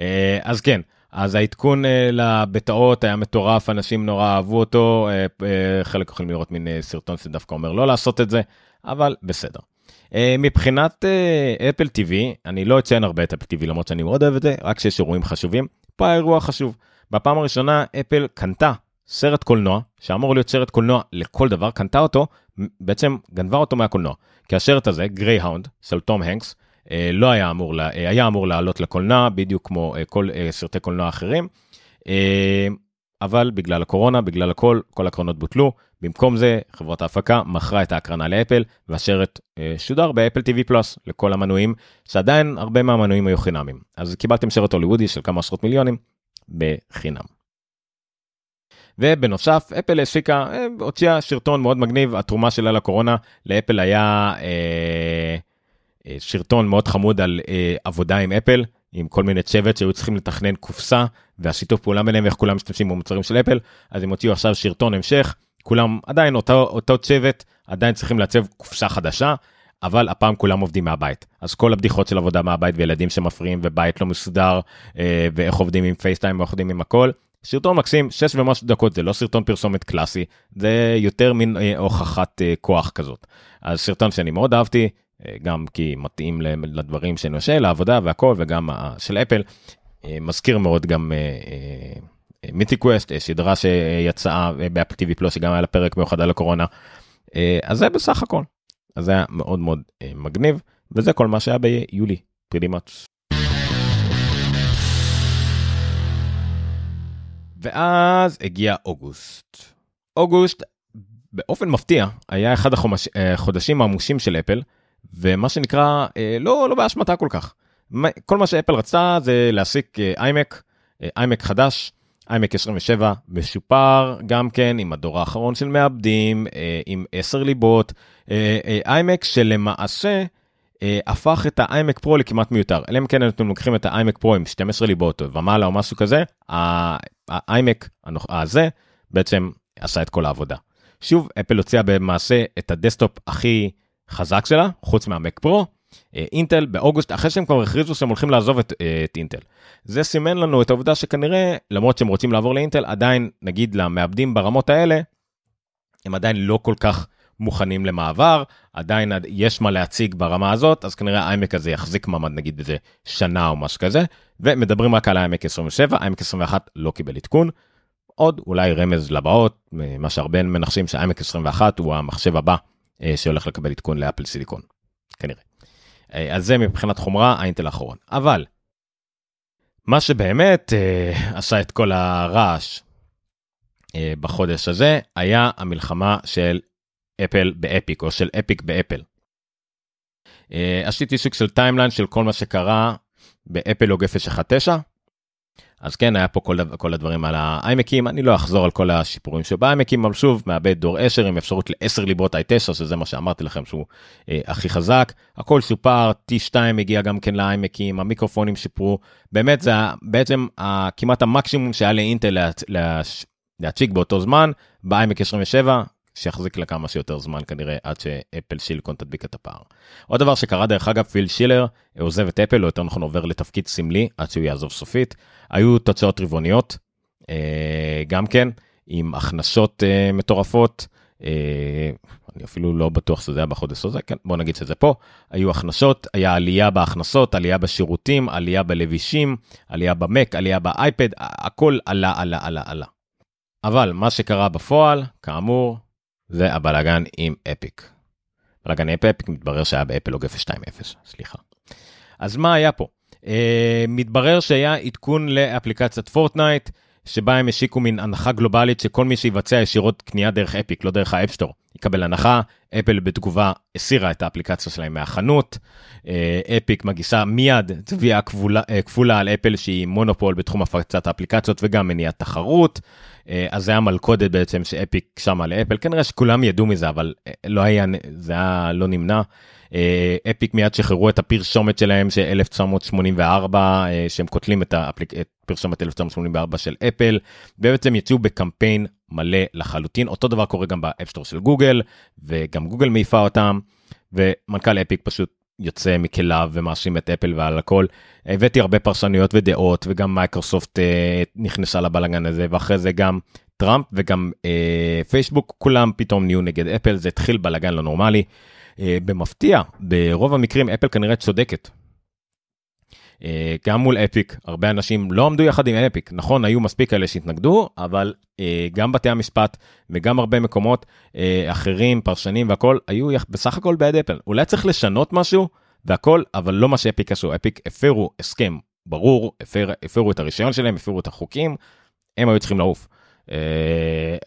אה, אז כן, אז העדכון אה, לבטא הזאת היה מטורף, אנשים נורא אהבו אותו, אה, אה, חלק יכולים לראות מין אה, סרטון שדווקא אומר לא לעשות את זה, אבל בסדר. אה, מבחינת אפל uh, TV, אני לא אציין הרבה את אפל TV למרות שאני מאוד אוהב את זה, רק כשיש אירועים חשובים. פה האירוע חשוב. בפעם הראשונה אפל קנתה סרט קולנוע, שאמור להיות סרט קולנוע לכל דבר, קנתה אותו, בעצם גנבה אותו מהקולנוע. כי הסרט הזה, גרייהאונד, של תום הנקס, אה, לא היה אמור, לה, אה, היה אמור לעלות לקולנוע, בדיוק כמו אה, כל אה, סרטי קולנוע אחרים. אבל בגלל הקורונה, בגלל הכל, כל הקרנות בוטלו. במקום זה, חברות ההפקה מכרה את ההקרנה לאפל, והסרט אה, שודר באפל TV פלוס לכל המנויים, שעדיין הרבה מהמנויים היו חינמים. אז קיבלתם סרט הוליוודי של כמה עשרות מיליונים בחינם. ובנוסף, אפל הסיקה, אה, הוציאה שרטון מאוד מגניב, התרומה שלה לקורונה לאפל היה אה, אה, שרטון מאוד חמוד על אה, עבודה עם אפל, עם כל מיני צוות שהיו צריכים לתכנן קופסה והשיתוף פעולה ביניהם ואיך כולם משתמשים במוצרים של אפל אז הם הוציאו עכשיו שרטון המשך. כולם עדיין אותו אותו צוות עדיין צריכים לעצב קופסה חדשה אבל הפעם כולם עובדים מהבית. אז כל הבדיחות של עבודה מהבית וילדים שמפריעים ובית לא מסודר אה, ואיך עובדים עם FaceTime ואיך עובדים עם הכל. סרטון מקסים 6 ומשהו דקות זה לא סרטון פרסומת קלאסי זה יותר מין אה, הוכחת אה, כוח כזאת. אז סרטון שאני מאוד אהבתי אה, גם כי מתאים לדברים שאני עושה, לעבודה והכל, וגם של אפל, אה, מזכיר מאוד גם Mythic Quest, סדרה שיצאה באפל TV פלוס, שגם היה לה פרק מיוחד על הקורונה. אז זה בסך הכל. אז זה היה מאוד מאוד מגניב, וזה כל מה שהיה ביולי, pretty much. ואז הגיע אוגוסט. אוגוסט באופן מפתיע היה אחד החודשים העמושים של אפל. ומה שנקרא אה, לא לא באשמתה כל כך. כל מה שאפל רצתה זה להסיק איימק, איימק חדש, איימק 27 משופר גם כן עם הדור האחרון של מעבדים, אה, עם 10 ליבות, איימק שלמעשה הפך את האיימק פרו לכמעט מיותר, אלא אם כן אתם לוקחים את האיימק פרו עם 12 ליבות ומעלה או משהו כזה, האיימק הזה בעצם עשה את כל העבודה. שוב, אפל הוציאה למעשה את הדסקטופ הכי חזק שלה, חוץ מהמק פרו, אה, אינטל באוגוסט, אחרי שהם כבר הכריזו שהם הולכים לעזוב את, אה, את אינטל. זה סימן לנו את העובדה שכנראה, למרות שהם רוצים לעבור לאינטל, עדיין, נגיד למעבדים ברמות האלה, הם עדיין לא כל כך מוכנים למעבר, עדיין יש מה להציג ברמה הזאת, אז כנראה האיימק הזה יחזיק מעמד נגיד איזה שנה או משהו כזה, ומדברים רק על האיימק 27, האיימק 21 לא קיבל עדכון. עוד אולי רמז לבאות, מה שהרבה מנחשים שהאיימק 21 הוא המחשב הבא אה, שהולך לקבל עדכון לאפל סיליקון, כנראה. אה, אז זה מבחינת חומרה האינטל האחרון. אבל, מה שבאמת אה, עשה את כל הרעש אה, בחודש הזה, היה המלחמה של אפל באפיק, או של אפיק באפל. אה, עשיתי סוג של timeline של כל מה שקרה באפלוג 019, אז כן, היה פה כל, כל הדברים על האיימקים, אני לא אחזור על כל השיפורים שבאיימקים, אבל שוב, מעבד דור 10 עם אפשרות ל-10 ליבות i9, שזה מה שאמרתי לכם שהוא אה, הכי חזק. הכל סופר, T2 הגיע גם כן לאיימקים, המיקרופונים שיפרו, באמת זה בעצם כמעט המקסימום שהיה לאינטל לה, לה, להציג באותו זמן, באיימק 27, שיחזיק לה כמה שיותר זמן כנראה עד שאפל שילקון תדביק את הפער. עוד דבר שקרה דרך אגב פיל שילר עוזב את אפל או יותר נכון עובר לתפקיד סמלי עד שהוא יעזוב סופית. היו תוצאות רבעוניות אה, גם כן עם הכנסות אה, מטורפות. אה, אני אפילו לא בטוח שזה היה בחודש הזה, כן, בוא נגיד שזה פה, היו הכנסות, היה עלייה בהכנסות, עלייה בשירותים, עלייה בלבישים, עלייה במק, עלייה באייפד, הכל עלה, עלה, עלה, עלה. אבל מה שקרה בפועל, כאמור, זה הבלאגן עם אפיק. בלאגן עם אפיק מתברר שהיה באפלוג 0.2.0, סליחה. אז מה היה פה? Uh, מתברר שהיה עדכון לאפליקציית פורטנייט, שבה הם השיקו מין הנחה גלובלית שכל מי שיבצע ישירות קנייה דרך אפיק, לא דרך ה-App Store, יקבל הנחה, אפל בתגובה הסירה את האפליקציה שלהם מהחנות. Epic מגישה מיד תביעה כפולה, כפולה על אפל שהיא מונופול בתחום הפצת האפליקציות וגם מניעת תחרות. אז זה היה מלכודת בעצם ש Epic שמה לאפל, כנראה שכולם ידעו מזה, אבל לא היה, זה היה לא נמנע. Epic מיד שחררו את הפרסומת שלהם של 1984 שהם קוטלים את הפרסומת 1984 של אפל ובעצם יצאו בקמפיין מלא לחלוטין אותו דבר קורה גם ב App Store של גוגל וגם גוגל מעיפה אותם ומנכ"ל Epic פשוט יוצא מכליו ומאשים את אפל ועל הכל. הבאתי הרבה פרשנויות ודעות וגם מייקרוסופט אה, נכנסה לבלאגן הזה ואחרי זה גם טראמפ וגם אה, פייסבוק כולם פתאום נהיו נגד אפל זה התחיל בלאגן לא נורמלי. אה, במפתיע ברוב המקרים אפל כנראה צודקת. אה, גם מול Epic הרבה אנשים לא עמדו יחד עם Epic. נכון היו מספיק כאלה שהתנגדו אבל אה, גם בתי המשפט וגם הרבה מקומות אחרים פרשנים והכל היו בסך הכל בעד אפל. אולי צריך לשנות משהו? והכל אבל לא מה שאפיק עשו. אפיק הפרו הסכם ברור הפר, הפרו את הרישיון שלהם הפרו את החוקים הם היו צריכים לעוף.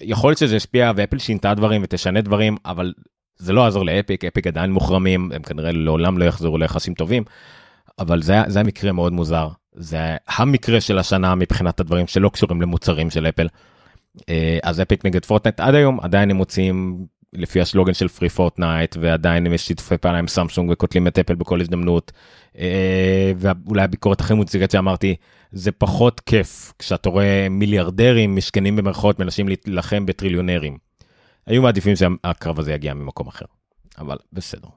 יכול להיות שזה השפיע ואפל שינתה דברים ותשנה דברים אבל זה לא יעזור לאפיק, אפיק עדיין מוחרמים, הם כנראה לעולם לא יחזרו ליחסים טובים, אבל זה, זה היה מקרה מאוד מוזר. זה המקרה של השנה מבחינת הדברים שלא קשורים למוצרים של אפל. אה, אז Epic נגד פורטנייט עד היום עדיין הם מוצאים לפי הסלוגן של Free Fortnite ועדיין הם יש שיתופי פעולה עם סמסונג וקוטלים את אפל בכל הזדמנות. אה, ואולי הביקורת הכי מוצדקת שאמרתי זה פחות כיף כשאתה רואה מיליארדרים מסכנים במרכאות מנסים להילחם בטריליונרים. היו מעדיפים שהקרב הזה יגיע ממקום אחר, אבל בסדר.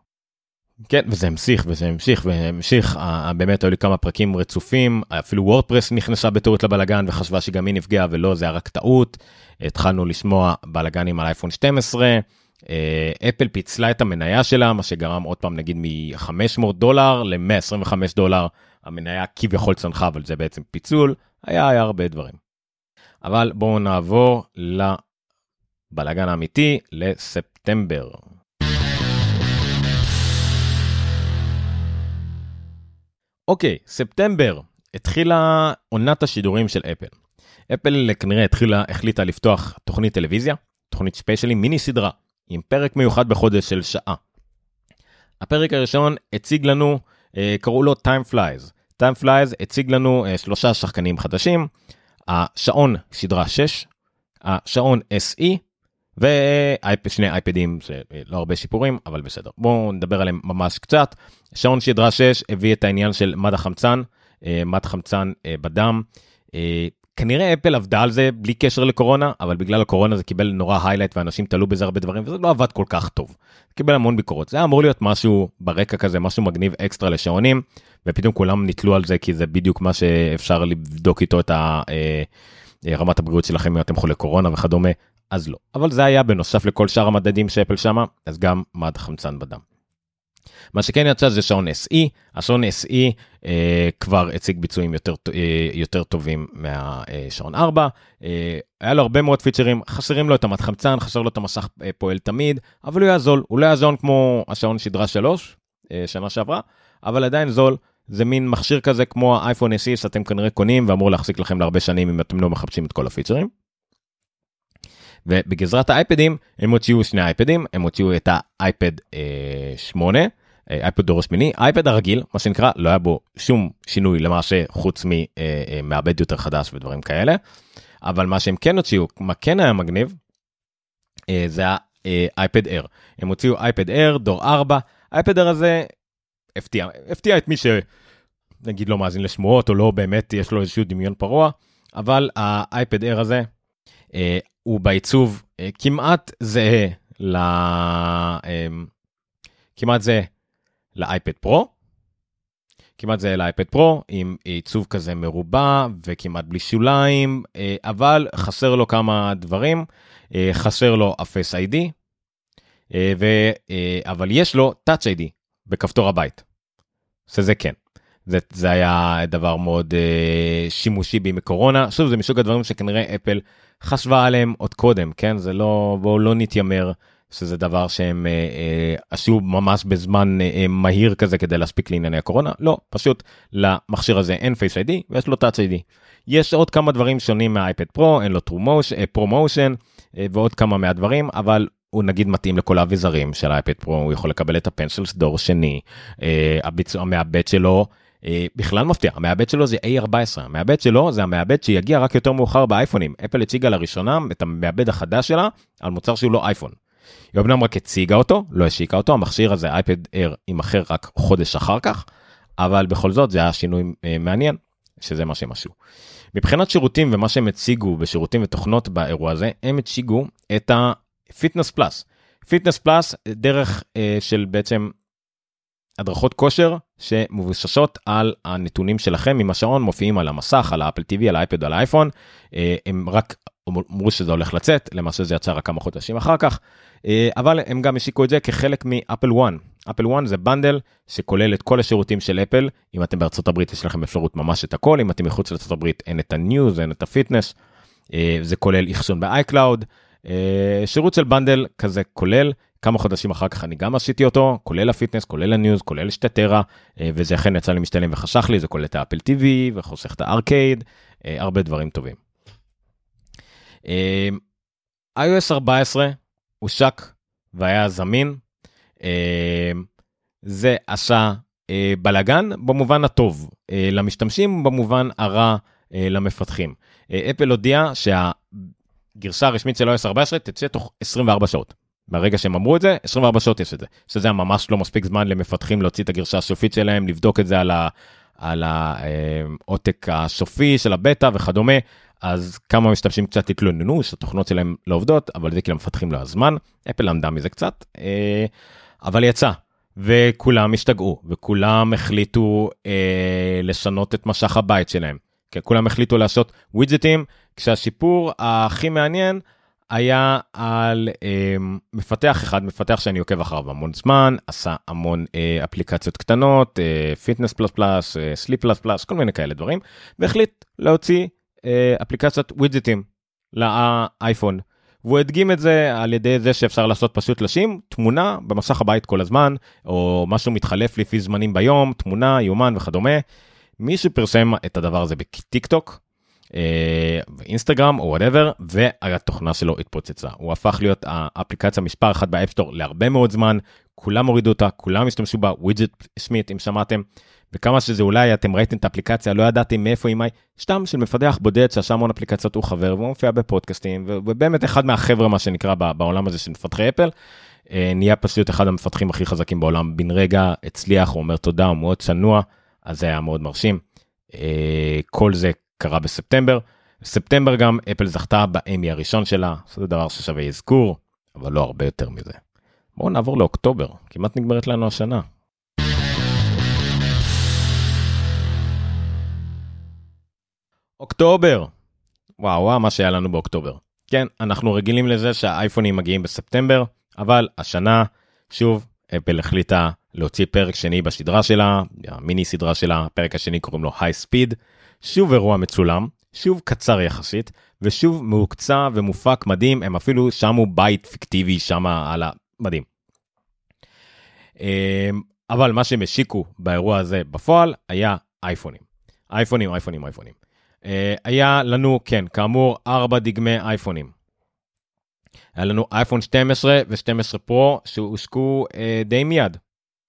כן, וזה המשיך וזה המשיך והמשיך, באמת היו לי כמה פרקים רצופים, אפילו וורדפרס נכנסה בטעות לבלגן וחשבה שגם היא נפגעה ולא, זה היה רק טעות. התחלנו לשמוע בלגנים על אייפון 12, אפל פיצלה את המניה שלה, מה שגרם עוד פעם נגיד מ-500 דולר ל-125 דולר, המניה כביכול צנחה, אבל זה בעצם פיצול, היה, היה הרבה דברים. אבל בואו נעבור ל... בלאגן האמיתי לספטמבר. אוקיי, ספטמבר, התחילה עונת השידורים של אפל. אפל כנראה התחילה, החליטה לפתוח תוכנית טלוויזיה, תוכנית ספיישלי מיני סדרה, עם פרק מיוחד בחודש של שעה. הפרק הראשון הציג לנו, אה, קראו לו Time Flies. Time Flies הציג לנו אה, שלושה שחקנים חדשים, השעון סדרה 6, השעון SE ושני אייפדים שלא הרבה שיפורים אבל בסדר בואו נדבר עליהם ממש קצת. שעון שדרה 6 הביא את העניין של מד החמצן אה, מד חמצן אה, בדם. אה, כנראה אפל עבדה על זה בלי קשר לקורונה אבל בגלל הקורונה זה קיבל נורא היילייט ואנשים תלו בזה הרבה דברים וזה לא עבד כל כך טוב. קיבל המון ביקורות זה אמור להיות משהו ברקע כזה משהו מגניב אקסטרה לשעונים ופתאום כולם נתלו על זה כי זה בדיוק מה שאפשר לבדוק איתו את ה... רמת הבריאות שלכם אם אתם חולי קורונה וכדומה אז לא. אבל זה היה בנוסף לכל שאר המדדים שאפל שמה, אז גם מד חמצן בדם. מה שכן יצא זה שעון SE, השעון SE אה, כבר הציג ביצועים יותר, אה, יותר טובים מהשעון 4, אה, היה לו הרבה מאוד פיצ'רים, חסרים לו את המד חמצן, חסר לו את המסך אה, פועל תמיד, אבל הוא היה זול, הוא לא היה זול כמו השעון שדרה 3, אה, שנה שעברה, אבל עדיין זול, זה מין מכשיר כזה כמו האייפון SE שאתם כנראה קונים ואמור להחזיק לכם להרבה שנים אם אתם לא מחפשים את כל הפיצ'רים. ובגזרת האייפדים הם הוציאו שני אייפדים הם הוציאו את האייפד אה, 8 אייפד דור שמיני אייפד הרגיל מה שנקרא לא היה בו שום שינוי למעשה חוץ ממעבד אה, אה, יותר חדש ודברים כאלה. אבל מה שהם כן הוציאו מה כן היה מגניב אה, זה האייפד אר הם הוציאו אייפד אר דור 4 אייפד אר הזה הפתיע הפתיע את מי שנגיד לא מאזין לשמועות או לא באמת יש לו איזשהו דמיון פרוע אבל האייפד אר הזה הוא בעיצוב אה, כמעט זהה ל... אה, כמעט זהה לאייפד פרו. כמעט זהה לאייפד פרו עם עיצוב כזה מרובע וכמעט בלי שוליים אה, אבל חסר לו כמה דברים חסר לו ה Face ID ו... אבל יש לו Touch ID בכפתור הבית. שזה כן. זה, זה היה דבר מאוד uh, שימושי בימי קורונה שוב זה מסוג הדברים שכנראה אפל חשבה עליהם עוד קודם כן זה לא בואו לא נתיימר שזה דבר שהם uh, uh, עשו ממש בזמן uh, uh, מהיר כזה כדי להספיק לענייני הקורונה לא פשוט למכשיר הזה אין Face ID ויש לו Touch ID. יש עוד כמה דברים שונים מהאייפד פרו אין לו ProMotion uh, ועוד כמה מהדברים אבל הוא נגיד מתאים לכל האביזרים של האייפד פרו, הוא יכול לקבל את ה Pencil דור שני, אה, הביצוע המעבד שלו, אה, בכלל מפתיע, המעבד שלו זה A14, המעבד שלו זה המעבד שיגיע רק יותר מאוחר באייפונים. אפל הציגה לראשונה את המעבד החדש שלה על מוצר שהוא לא אייפון. היא אמנם רק הציגה אותו, לא השיקה אותו, המכשיר הזה, אייפד אייר, יימכר רק חודש אחר כך, אבל בכל זאת זה היה שינוי אה, מעניין, שזה מה שהם עשו. מבחינת שירותים ומה שהם הציגו בשירותים ותוכנות באירוע הזה, הם הציגו את ה Fitness Plus. Fitness Plus דרך אה, של בעצם הדרכות כושר שמבוססות על הנתונים שלכם. עם השעון מופיעים על המסך על ה Apple TV על האייפד על האייפון אה, הם רק אמרו שזה הולך לצאת למעשה זה יצא רק כמה חודשים אחר כך. אה, אבל הם גם השיקו את זה כחלק מ Apple One Apple One זה bundle שכולל את כל השירותים של אפל. אם אתם בארצות הברית יש לכם אפשרות ממש את הכל. אם אתם מחוץ לארצות הברית אין את ה News אין את ה Fitness אה, זה כולל אחסון ב-iCloud. שירות של bundle כזה כולל כמה חודשים אחר כך אני גם עשיתי אותו, כולל ה Fitness, כולל ה News, כולל שתי טרה, אה, וזה אכן יצא לי משתלם וחסך לי, זה כולל את ה Apple TV וחוסך את הארקייד, אה, הרבה דברים טובים. אה, iOS 14 הושק והיה זמין, זה עשה בלאגן במובן הטוב, למשתמשים במובן הרע למפתחים. אפל הודיעה שהגרסה הרשמית של iOS 14 תצא תוך 24 שעות. ברגע שהם אמרו את זה 24 שעות יש את זה. שזה ממש לא מספיק זמן למפתחים להוציא את הגרשה הסופית שלהם לבדוק את זה על, ה, על העותק הסופי של הבטא וכדומה. אז כמה משתמשים קצת התלוננו שהתוכנות שלהם לא עובדות אבל זה כי למפתחים לא הזמן. אפל למדה מזה קצת אה, אבל יצא. וכולם השתגעו וכולם החליטו אה, לשנות את משך הבית שלהם. כן, כולם החליטו לעשות ווידג'טים כשהשיפור הכי מעניין היה על אה, מפתח אחד, מפתח שאני עוקב אחריו המון זמן, עשה המון אה, אפליקציות קטנות, Fitness Plus Plus, Sleep Plus Plus, כל מיני כאלה דברים, והחליט להוציא אה, אפליקציית ווידג'טים לאייפון. והוא הדגים את זה על ידי זה שאפשר לעשות פשוט לשים תמונה במסך הבית כל הזמן, או משהו מתחלף לפי זמנים ביום, תמונה, יומן וכדומה. מי שפרסם את הדבר הזה בטיק טוק, אינסטגרם או whatever והתוכנה שלו התפוצצה הוא הפך להיות האפליקציה מספר אחת ב App Store להרבה מאוד זמן כולם הורידו אותה כולם השתמשו בה ווידג'ט סמית אם שמעתם וכמה שזה אולי אתם ראיתם את האפליקציה לא ידעתם מאיפה היא מאי סתם של מפתח בודד שעשה המון אפליקציות הוא חבר והוא מופיע בפודקאסטים ובאמת אחד מהחבר'ה מה שנקרא בעולם הזה של מפתחי אפל. נהיה פשוט אחד המפתחים הכי חזקים בעולם בן רגע הצליח הוא אומר תודה הוא מאוד צנוע אז זה היה מאוד מרשים. כל זה קרה בספטמבר. בספטמבר גם אפל זכתה באמי הראשון שלה, זה דבר ששווה אזכור, אבל לא הרבה יותר מזה. בואו נעבור לאוקטובר, כמעט נגמרת לנו השנה. אוקטובר, וואו וואו מה שהיה לנו באוקטובר. כן, אנחנו רגילים לזה שהאייפונים מגיעים בספטמבר, אבל השנה, שוב, אפל החליטה להוציא פרק שני בסדרה שלה, המיני סדרה שלה, הפרק השני קוראים לו היי ספיד. שוב אירוע מצולם, שוב קצר יחסית, ושוב מהוקצע ומופק מדהים, הם אפילו שמו בית פיקטיבי שם על המדהים. אמ, אבל מה שהם השיקו באירוע הזה בפועל היה אייפונים. אייפונים, אייפונים, אייפונים. אה, היה לנו, כן, כאמור, ארבע דגמי אייפונים. היה לנו אייפון 12 ו-12 פרו שהושקו אה, די מיד,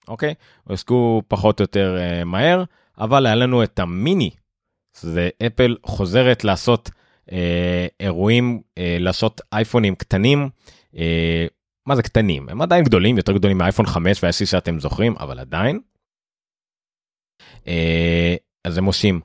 אוקיי? הושקו פחות או יותר אה, מהר, אבל היה לנו את המיני זה אפל חוזרת לעשות אה, אירועים, אה, לעשות אייפונים קטנים. אה, מה זה קטנים? הם עדיין גדולים, יותר גדולים מאייפון 5 וה-SE שאתם זוכרים, אבל עדיין. אה, אז הם עושים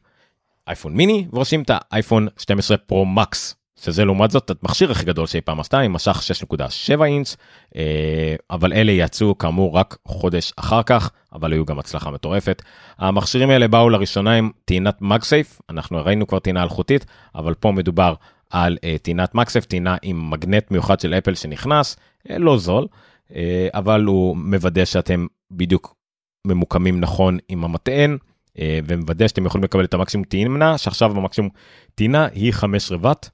אייפון מיני ועושים את האייפון 12 פרו מקס שזה לעומת זאת המכשיר הכי גדול שאי פעם עשתה עם משך 6.7 אינץ אה, אבל אלה יצאו כאמור רק חודש אחר כך אבל היו גם הצלחה מטורפת. המכשירים האלה באו לראשונה עם טעינת מגסייף אנחנו ראינו כבר טעינה אלחוטית אבל פה מדובר על uh, טעינת מגסייף טעינה עם מגנט מיוחד של אפל שנכנס uh, לא זול אבל הוא מוודא שאתם בדיוק ממוקמים נכון עם המטען. ומוודא שאתם יכולים לקבל את המקסימום טעינה שעכשיו המקסימום טעינה היא 15 ואט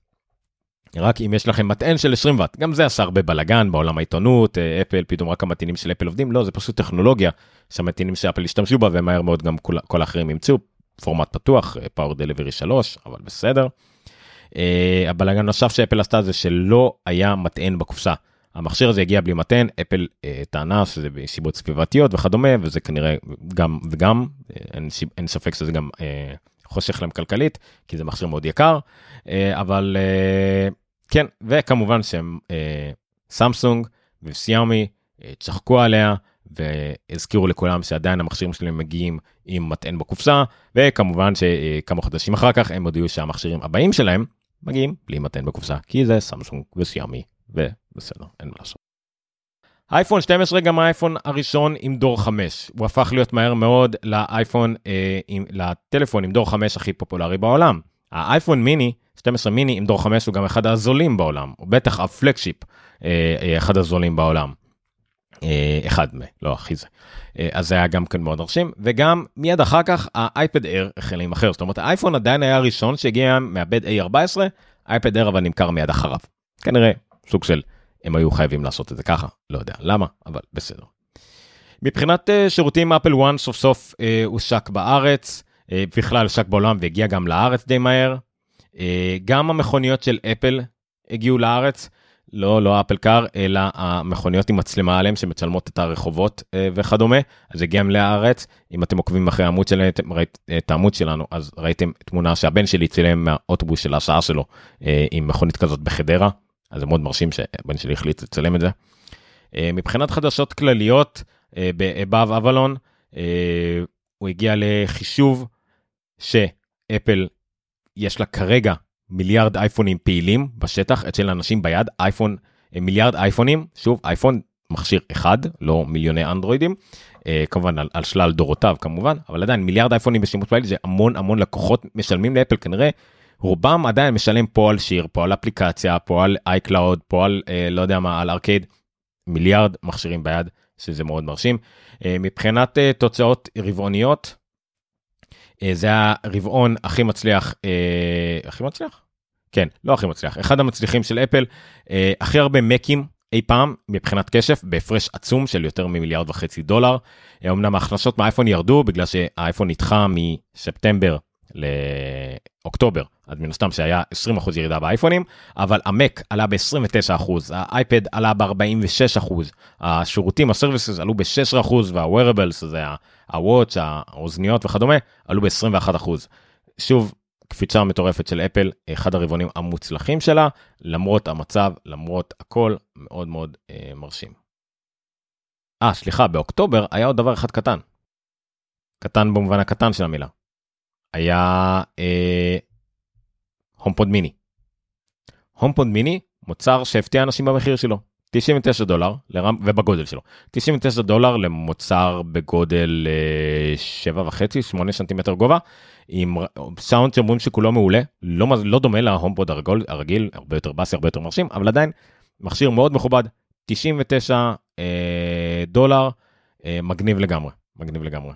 רק אם יש לכם מטען של 20 ואט, גם זה עשה הרבה בלאגן בעולם העיתונות, אה, אפל, פתאום רק המטענים של אפל עובדים, לא, זה פשוט טכנולוגיה שהמטענים של אפל השתמשו בה ומהר מאוד גם כל, כל האחרים ימצאו, פורמט פתוח, פאור דליברי 3, אבל בסדר. Uh, הבלאגן נוסף שאפל עשתה זה שלא היה מטען בקופסה. המכשיר הזה הגיע בלי מתן, אפל אה, טענה שזה מסיבות סביבתיות וכדומה, וזה כנראה גם וגם, אין, אין ספק שזה גם אה, חושך להם כלכלית, כי זה מכשיר מאוד יקר, אבל כן, וכמובן שהם אה, אה, צחקו עליה, והזכירו לכולם שעדיין המכשירים שלהם מגיעים עם מטען בקופסה, וכמובן שכמה חודשים אחר כך הם הודיעו שהמכשירים הבאים שלהם מגיעים בלי מטען בקופסה, כי זה סמסונג וסיאמי, ובסדר, אין מה לעשות. אייפון 12 גם האייפון הראשון עם דור 5, הוא הפך להיות מהר מאוד לאייפון, אה, עם, לטלפון עם דור 5 הכי פופולרי בעולם. האייפון מיני, 12 מיני עם דור 5 הוא גם אחד הזולים בעולם, הוא בטח הפלגשיפ, אה, אה, אחד הזולים בעולם. אה, אחד מהם, לא הכי זה. אז זה היה גם כן מאוד מרשים, וגם מיד אחר כך האייפד אייר החל להימכר, זאת אומרת האייפון עדיין היה הראשון שהגיע מהבד A14, האייפד אייר אבל נמכר מיד אחריו. כנראה סוג של הם היו חייבים לעשות את זה ככה, לא יודע למה, אבל בסדר. מבחינת שירותים אפל 1 סוף סוף הושק בארץ, בכלל הושק בעולם והגיע גם לארץ די מהר. Uh, גם המכוניות של אפל הגיעו לארץ, לא, לא אפל קאר, אלא המכוניות עם מצלמה עליהן שמצלמות את הרחובות אה, וכדומה, אז הגיע לארץ, אם אתם עוקבים אחרי העמוד שלנו, ראית את העמוד שלנו, אז ראיתם תמונה שהבן שלי צילם מהאוטובוס של השעה שלו אה, עם מכונית כזאת בחדרה, אז זה מאוד מרשים שהבן שלי החליט לצלם את זה. אה, מבחינת חדשות כלליות, באבב אבלון, הוא הגיע לחישוב שאפל יש לה כרגע מיליארד אייפונים פעילים בשטח אצל אנשים ביד אייפון אה, מיליארד אייפונים. שוב אייפון מכשיר אחד לא מיליוני אנדרואידים אה, כמובן על, על שלל דורותיו כמובן אבל עדיין מיליארד אייפונים בשימוש פעיל זה המון המון לקוחות משלמים לאפל כנראה. רובם עדיין משלם פה על שיר פה על אפליקציה פה על iCloud פה על אה, לא יודע מה על ארקייד. מיליארד מכשירים ביד שזה מאוד מרשים. אה, מבחינת אה, תוצאות רבעוניות זה הרבעון הכי מצליח, אה, הכי מצליח? כן, לא הכי מצליח, אחד המצליחים של אפל, אה, הכי הרבה מקים אי פעם מבחינת כשף בהפרש עצום של יותר ממיליארד וחצי דולר. אמנם ההכנסות מהאייפון ירדו בגלל שהאייפון נדחה מספטמבר לאוקטובר, אז מן הסתם שהיה 20% ירידה באייפונים, אבל המק עלה ב-29%, האייפד עלה ב-46%, השירותים, הסרוויסס עלו ב-16% וה-wearables, זה ה-watch, האוזניות וכדומה, עלו ב-21%. שוב, קפיצה מטורפת של אפל, אחד הרבעונים המוצלחים שלה, למרות המצב, למרות הכל, מאוד מאוד אה, מרשים. אה, סליחה, באוקטובר היה עוד דבר אחד קטן. קטן במובן הקטן של המילה. היה אה, הומפוד מיני. הומפוד מיני מוצר שהפתיע אנשים במחיר שלו 99 דולר לרם ובגודל שלו 99 דולר למוצר בגודל 7.5 8 סנטימטר גובה עם סאונד שאומרים שכולו מעולה לא לא דומה להומפוד הרגיל, הרגיל הרבה יותר באסי הרבה יותר מרשים אבל עדיין מכשיר מאוד מכובד 99 אה, דולר אה, מגניב לגמרי מגניב לגמרי.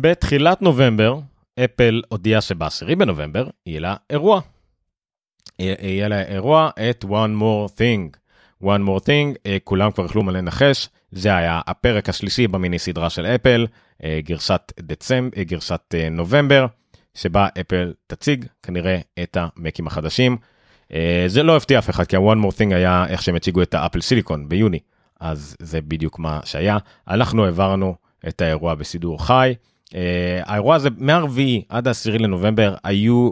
בתחילת נובמבר, אפל הודיעה שב-10 בנובמבר יהיה לה אירוע. יהיה לה אירוע את one more thing. one more thing, אה, כולם כבר יכלו לנחש, זה היה הפרק השלישי במיני סדרה של אפל, אה, גרסת דצמב, אה, גרסת נובמבר, שבה אפל תציג כנראה את המקים החדשים. זה לא הפתיע אף אחד, כי ה-one more thing היה איך שהם הציגו את האפל סיליקון ביוני, אז זה בדיוק מה שהיה. אנחנו העברנו את האירוע בסידור חי. Uh, האירוע הזה מהרביעי עד העשירי לנובמבר היו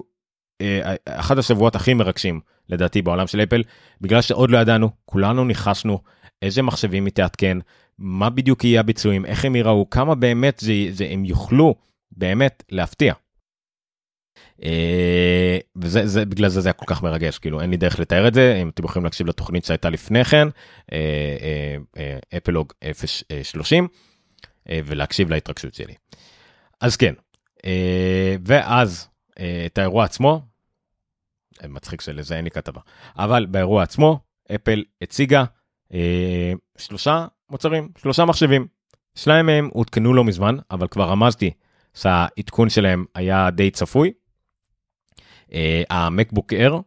uh, אחד השבועות הכי מרגשים לדעתי בעולם של אפל בגלל שעוד לא ידענו כולנו ניחשנו איזה מחשבים היא תעדכן מה בדיוק יהיה הביצועים איך הם יראו כמה באמת זה, זה הם יוכלו באמת להפתיע. Uh, וזה זה בגלל זה זה היה כל כך מרגש כאילו אין לי דרך לתאר את זה אם אתם יכולים להקשיב לתוכנית שהייתה לפני כן אפלוג 030 ולהקשיב להתרגשות שלי. אז כן, אה, ואז אה, את האירוע עצמו, אה, מצחיק שלזה אין לי כתבה, אבל באירוע עצמו אפל הציגה שלושה מוצרים, שלושה מחשבים. שניים מהם עודכנו לא מזמן, אבל כבר רמזתי שהעדכון שלהם היה די צפוי. ה MacBook Air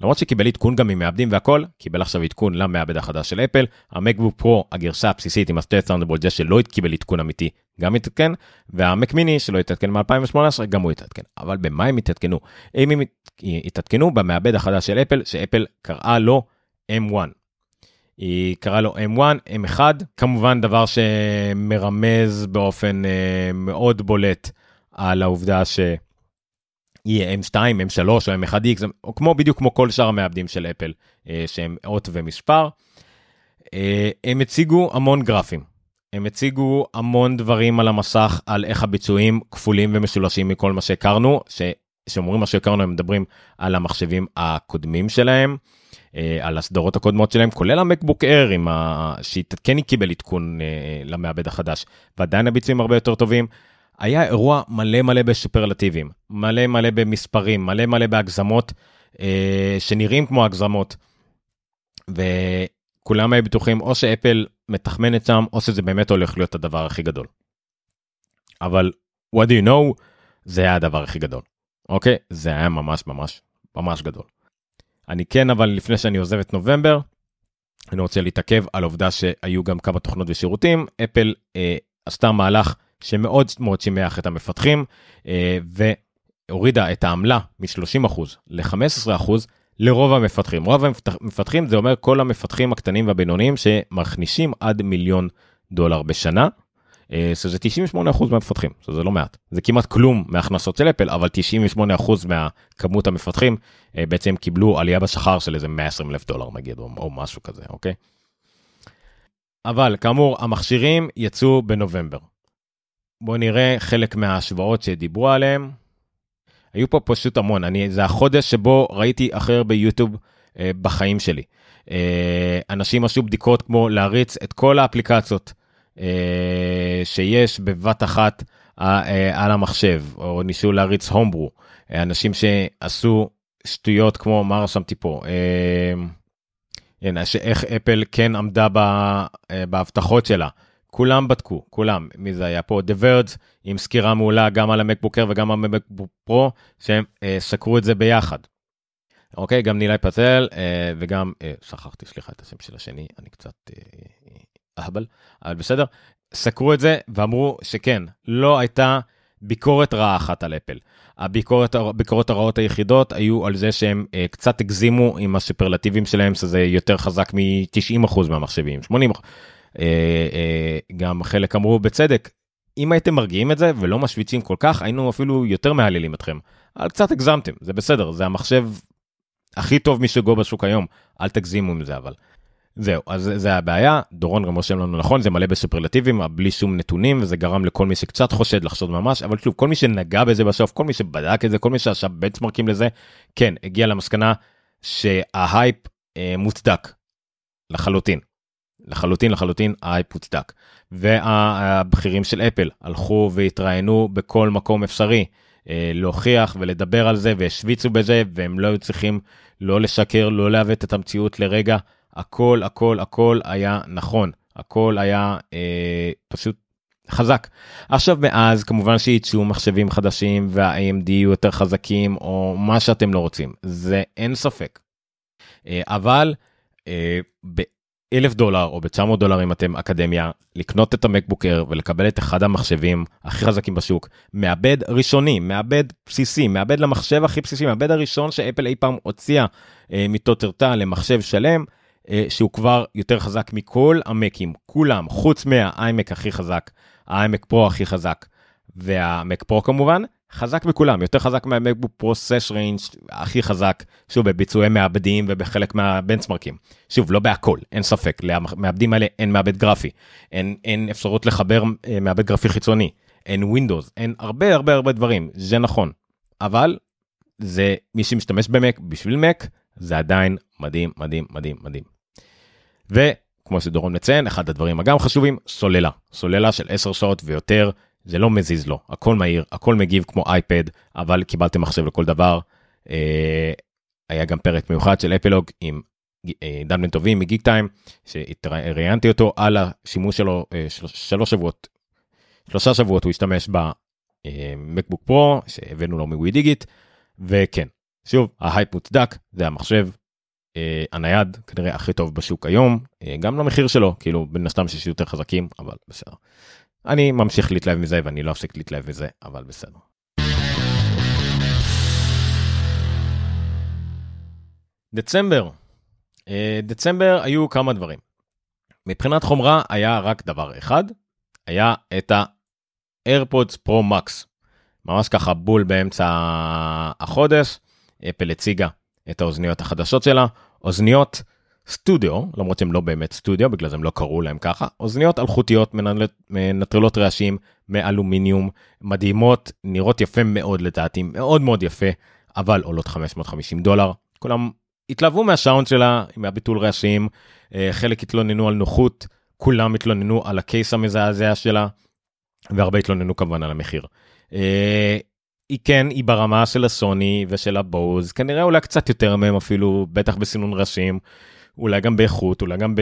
למרות שקיבל עדכון גם ממעבדים והכל, קיבל עכשיו עדכון למעבד החדש של אפל, ה MacBook Pro, הגרסה הבסיסית עם השתי Thunderbolt זה שלא קיבל עדכון אמיתי, גם התעדכן, וה Mac Mini שלא התעדכן מ-2018, גם הוא התעדכן. אבל במה הם התעדכנו? הם התעדכנו במעבד החדש של אפל, שאפל קראה לו M1. היא קראה לו M1, M1, כמובן דבר שמרמז באופן uh, מאוד בולט על העובדה ש... יהיה M2, M3 או M1X, או כמו בדיוק כמו כל שאר המעבדים של אפל, אה, שהם אות ומספר. אה, הם הציגו המון גרפים. הם הציגו המון דברים על המסך, על איך הביצועים כפולים ומשולשים מכל מה שהכרנו, שאומרים מה שהכרנו הם מדברים על המחשבים הקודמים שלהם, אה, על הסדרות הקודמות שלהם, כולל המקבוק אייר, ה... שכן קיבל עדכון למעבד החדש, ועדיין הביצועים הרבה יותר טובים. היה אירוע מלא מלא בסופרלטיבים, מלא מלא במספרים, מלא מלא בהגזמות אה, שנראים כמו הגזמות. וכולם היו בטוחים או שאפל מתחמנת שם, או שזה באמת הולך להיות הדבר הכי גדול. אבל what do you know, זה היה הדבר הכי גדול. אוקיי? זה היה ממש ממש ממש גדול. אני כן, אבל לפני שאני עוזב את נובמבר, אני רוצה להתעכב על עובדה שהיו גם כמה תוכנות ושירותים. אפל אה, עשתה מהלך שמאוד מאוד שימח את המפתחים אה, והורידה את העמלה מ-30% ל-15% לרוב המפתחים. רוב המפתחים זה אומר כל המפתחים הקטנים והבינוניים שמכניסים עד מיליון דולר בשנה. אה, שזה 98% מהמפתחים, שזה לא מעט. זה כמעט כלום מהכנסות של אפל, אבל 98% מהכמות המפתחים אה, בעצם קיבלו עלייה בשכר של איזה 120 אלף דולר נגיד, או, או משהו כזה, אוקיי? אבל כאמור, המכשירים יצאו בנובמבר. בואו נראה חלק מההשוואות שדיברו עליהם. היו פה פשוט המון, אני, זה החודש שבו ראיתי הכי הרבה יוטיוב אה, בחיים שלי. אה, אנשים עשו בדיקות כמו להריץ את כל האפליקציות אה, שיש בבת אחת אה, אה, על המחשב, או ניסו להריץ הומברו. אה, אנשים שעשו שטויות כמו, מה רשמתי פה? אה, הנה, איך אפל כן עמדה אה, בהבטחות שלה. כולם בדקו, כולם, מי זה היה פה? The Verge עם סקירה מעולה גם על המקבוקר וגם על המקבוק פרו, שהם אה, סקרו את זה ביחד. אוקיי, גם נילי פטל אה, וגם, אה, שכחתי, סליחה, את השם של השני, אני קצת אה, אהבל, אבל בסדר, סקרו את זה ואמרו שכן, לא הייתה ביקורת רעה אחת על אפל. הביקורת, הביקורת הרעות היחידות היו על זה שהם אה, קצת הגזימו עם הסופרלטיבים שלהם, שזה יותר חזק מ-90% מהמחשבים, 80%. אה, אה, גם חלק אמרו בצדק, אם הייתם מרגיעים את זה ולא משוויצים כל כך, היינו אפילו יותר מהללים אתכם. אבל קצת הגזמתם, זה בסדר, זה המחשב הכי טוב משגו בשוק היום, אל תגזימו עם זה אבל. זהו, אז זה הבעיה, דורון גם רושם לנו נכון, זה מלא בסופרלטיבים, בלי שום נתונים, וזה גרם לכל מי שקצת חושד לחשוד ממש, אבל שוב, כל מי שנגע בזה בסוף, כל מי שבדק את זה, כל מי שעכשיו בנצמרקים לזה, כן, הגיע למסקנה שההייפ אה, מוצדק, לחלוטין. לחלוטין לחלוטין האייפ הוצדק. והבכירים של אפל הלכו והתראיינו בכל מקום אפשרי אה, להוכיח ולדבר על זה והשוויצו בזה והם לא היו צריכים לא לשקר לא לעוות את המציאות לרגע הכל הכל הכל היה נכון הכל היה אה, פשוט חזק. עכשיו מאז כמובן שיצאו מחשבים חדשים וה-AMD יהיו יותר חזקים או מה שאתם לא רוצים זה אין ספק. אה, אבל אה, אלף דולר או ב-900 דולר אם אתם אקדמיה, לקנות את המקבוקר ולקבל את אחד המחשבים הכי חזקים בשוק, מעבד ראשוני, מעבד בסיסי, מעבד למחשב הכי בסיסי, מעבד הראשון שאפל אי פעם הוציאה אה, מתותרתה למחשב שלם, אה, שהוא כבר יותר חזק מכל המקים, כולם, חוץ מה iMac הכי חזק, ה iMac Pro הכי חזק, וה Mac Pro כמובן, חזק מכולם, יותר חזק מה MacBook Pro שש עשרה אינץ' הכי חזק, שוב, בביצועי מעבדים ובחלק מהבנצ'מרקים. שוב, לא בהכל, אין ספק, למעבדים האלה אין מעבד גרפי, אין, אין אפשרות לחבר אה, מעבד גרפי חיצוני, אין Windows, אין הרבה הרבה הרבה דברים, זה נכון. אבל זה מי שמשתמש במק בשביל מק, זה עדיין מדהים, מדהים, מדהים, מדהים. וכמו שדורון מציין, אחד הדברים הגם חשובים, סוללה. סוללה של 10 שעות ויותר זה לא מזיז לו, הכל מהיר, הכל מגיב כמו אייפד, אבל קיבלתם מחשב לכל דבר. אה, היה גם פרק מיוחד של אפלוג עם אה, דן בן טובים מגיק טיים, שראיינתי אותו על השימוש שלו אה, של, שלוש שבועות, שלושה שבועות הוא השתמש ב MacBook Pro שהבאנו לו מ We Digit, וכן, שוב, ההייפ מוצדק, זה המחשב אה, הנייד כנראה הכי טוב בשוק היום, אה, גם למחיר שלו, כאילו מן הסתם שיש יותר חזקים, אבל בסדר. אני ממשיך להתלהב מזה ואני לא אפסיק להתלהב מזה, אבל בסדר. דצמבר, אה, דצמבר היו כמה דברים. מבחינת חומרה היה רק דבר אחד, היה את ה-AirPods Pro Max. ממש ככה בול באמצע החודש, אפל הציגה את האוזניות החדשות שלה, אוזניות סטודיו, למרות שהן לא באמת סטודיו, בגלל זה הם לא קראו להם ככה, אוזניות אלחוטיות מנטרלות רעשים מאלומיניום, מדהימות, נראות יפה מאוד לדעתי, מאוד מאוד יפה, אבל עולות 550 דולר. כולם התלהבו מהשאונד שלה, מהביטול רעשים, אה, חלק התלוננו על נוחות, כולם התלוננו על הקייס המזעזע שלה, והרבה התלוננו כמובן על המחיר. אה, היא כן, היא ברמה של הסוני ושל הבוז, כנראה אולי קצת יותר מהם אפילו, בטח בסינון ראשים, אולי גם באיכות, אולי גם ב...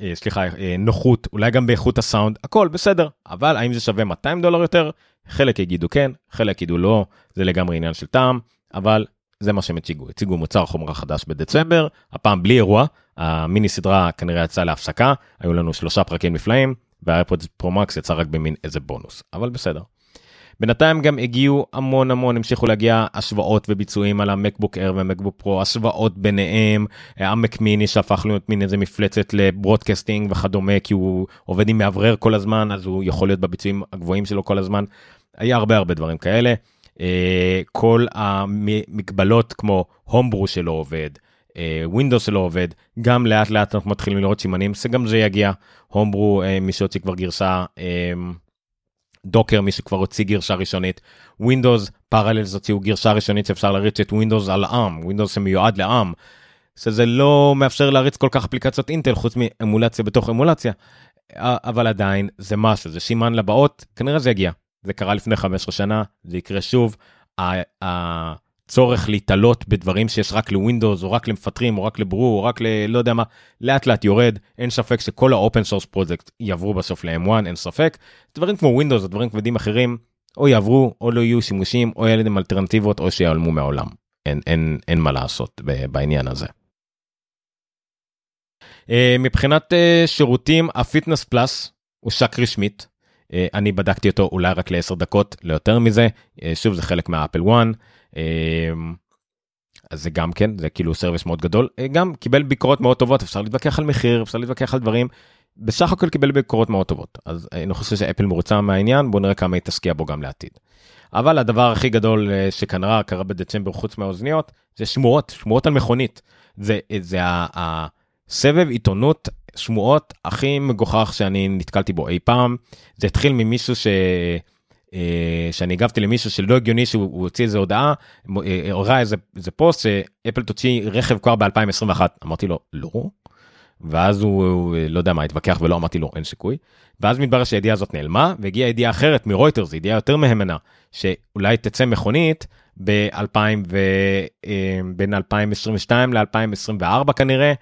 אה, סליחה, נוחות, אולי גם באיכות הסאונד, הכל בסדר, אבל האם זה שווה 200 דולר יותר? חלק יגידו כן, חלק יגידו לא, זה לגמרי עניין של טעם, אבל זה מה שהם הציגו, הציגו מוצר חומרה חדש בדצמבר, הפעם בלי אירוע, המיני סדרה כנראה יצאה להפסקה, היו לנו שלושה פרקים נפלאים, וה AirPod Pro Max יצא רק במין איזה בונוס, אבל בסדר. בינתיים גם הגיעו המון המון המשיכו להגיע השוואות וביצועים על ה MacBook Air ו MacBook Pro השוואות ביניהם ה Mac mini שהפך להיות מין איזה מפלצת ל broadcasting וכדומה כי הוא עובד עם מאוורר כל הזמן אז הוא יכול להיות בביצועים הגבוהים שלו כל הזמן. היה הרבה הרבה דברים כאלה. אה, כל המגבלות כמו Homebrew שלא עובד, Windows אה, שלא עובד, גם לאט לאט אנחנו מתחילים לראות סימנים, שגם זה יגיע, Homebrew אה, מי שהוציא כבר גרסה, Docker מי שכבר הוציא גרסה ראשונית, Windows Parallels הוציאו גרסה ראשונית שאפשר להריץ את Windows על ARM, Windows שמיועד ל ARM, שזה לא מאפשר להריץ כל כך אפליקציות אינטל חוץ מאמולציה בתוך אמולציה, אבל עדיין זה משהו, זה סימן לבאות, כנראה זה יגיע. זה קרה לפני 15 שנה, זה יקרה שוב. הצורך להיתלות בדברים שיש רק ל Windows או רק למפתחים או רק ל brew או רק ל... לא יודע מה, לאט לאט יורד, אין ספק שכל ה open source project יעברו בסוף ל-M1, אין ספק. דברים כמו Windows או דברים כבדים אחרים, או יעברו או לא יהיו שימושים או יהיה להם אלטרנטיבות או שיעלמו מהעולם. אין, אין, אין מה לעשות בעניין הזה. אה, מבחינת אה, שירותים, ה Fitness Plus הושק רשמית, אה, אני בדקתי אותו אולי רק לעשר דקות, לא יותר מזה, אה, שוב זה חלק מה Apple One. אה, אז זה גם כן, זה כאילו service מאוד גדול, גם קיבל ביקורות מאוד טובות, אפשר להתווכח על מחיר, אפשר להתווכח על דברים, בסך הכל קיבל ביקורות מאוד טובות, אז אני חושב שאפל מרוצה מהעניין, בוא נראה כמה היא תשקיע בו גם לעתיד. אבל הדבר הכי גדול שכנראה קרה בדצמבר חוץ מהאוזניות, זה שמועות, שמועות על מכונית. זה, זה הסבב עיתונות שמועות הכי מגוחך שאני נתקלתי בו אי פעם. זה התחיל ממישהו ש... אה, שאני הגבתי למישהו שלא הגיוני שהוא הוציא איזה הודעה, אה, הוראה איזה, איזה פוסט שאפל תוציא רכב כבר ב-2021. אמרתי לו, לא. ואז הוא, הוא לא יודע מה, התווכח ולא אמרתי לו, אין סיכוי. ואז מתברר שהידיעה הזאת נעלמה, והגיעה ידיעה אחרת מרויטרס, ידיעה יותר מהימנה, שאולי תצא מכונית ב-2000 ו... אה, בין 2022 ל-2024 כנראה,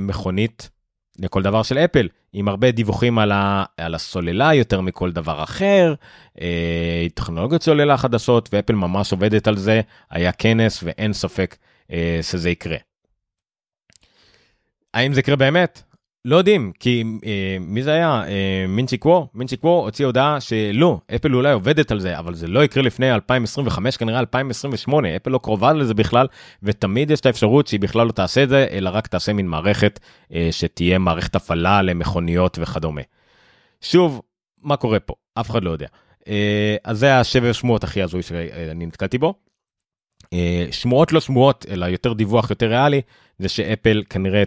מכונית לכל דבר של אפל, עם הרבה דיווחים על, ה, על הסוללה יותר מכל דבר אחר, אה, טכנולוגיות סוללה חדשות, ואפל ממש עובדת על זה, היה כנס ואין ספק אה, שזה יקרה. האם זה יקרה באמת? לא יודעים, כי אה, מי זה היה? אה, מינצ'י קוו? מינצ'י קוו הוציא הודעה שלא, אפל אולי עובדת על זה, אבל זה לא יקרה לפני 2025, כנראה 2028, אפל לא קרובה לזה בכלל, ותמיד יש את האפשרות שהיא בכלל לא תעשה את זה, אלא רק תעשה מין מערכת אה, שתהיה מערכת הפעלה למכוניות וכדומה. שוב, מה קורה פה? אף אחד לא יודע. אה, אז זה השבר שמועות הכי הזוי שאני נתקלתי בו. אה, שמועות לא שמועות, אלא יותר דיווח יותר ריאלי, זה שאפל כנראה אה,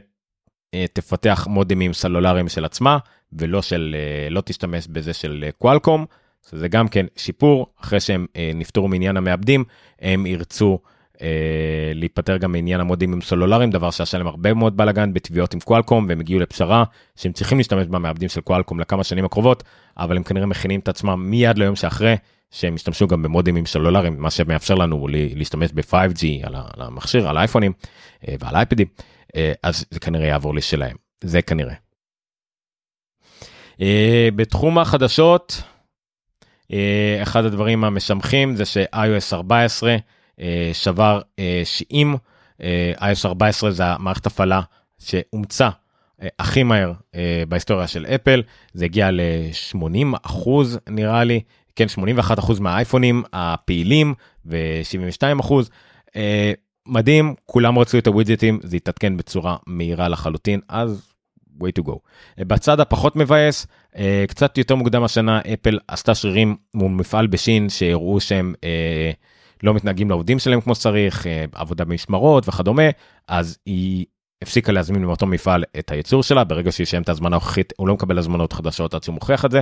תפתח מודמים סלולריים של עצמה ולא של אה, לא תשתמש בזה של אה, קוואלקום. זה גם כן שיפור אחרי שהם נפתרו מעניין המעבדים הם ירצו אה, להיפטר גם מעניין המודמים סלולריים דבר שעשה להם הרבה מאוד בלאגן בתביעות עם קוואלקום והם הגיעו לפשרה שהם צריכים להשתמש במעבדים של קוואלקום לכמה שנים הקרובות אבל הם כנראה מכינים את עצמם מיד ליום שאחרי שהם ישתמשו גם במודמים סלולריים מה שמאפשר לנו להשתמש ב-5G על המכשיר על האייפונים ועל האייפדים. אה, אז זה כנראה יעבור לשלהם, זה כנראה. אה, בתחום החדשות, אה, אחד הדברים המשמחים זה ש-iOS 14 שבר שיאים, iOS 14 זה המערכת הפעלה שאומצה הכי מהר בהיסטוריה של אפל, זה הגיע ל-80 אחוז נראה לי, כן 81 אחוז מהאייפונים הפעילים ו-72 אחוז. מדהים, כולם רצו את הווידג'טים, זה התעדכן בצורה מהירה לחלוטין, אז way to go. בצד הפחות מבאס, אה, קצת יותר מוקדם השנה, אפל עשתה שרירים מול מפעל בשין שהראו שהם אה, לא מתנהגים לעובדים שלהם כמו שצריך, אה, עבודה במשמרות וכדומה, אז היא הפסיקה להזמין מאותו מפעל את הייצור שלה, ברגע שהיא שיסיים את ההזמנה הנוכחית, הוא לא מקבל הזמנות חדשות עד שהוא מוכיח את זה.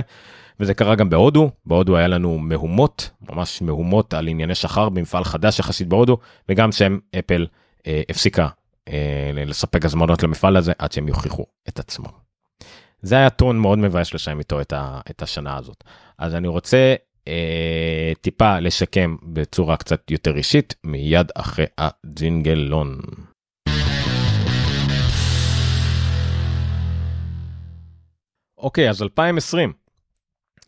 וזה קרה גם בהודו, בהודו היה לנו מהומות, ממש מהומות על ענייני שכר במפעל חדש יחסית בהודו, וגם שם אפל אה, הפסיקה אה, לספק הזמנות למפעל הזה עד שהם יוכיחו את עצמם. זה היה טון מאוד מבאס לשם איתו את, ה, את השנה הזאת. אז אני רוצה אה, טיפה לשקם בצורה קצת יותר אישית מיד אחרי הג'ינגלון. אוקיי, אז 2020.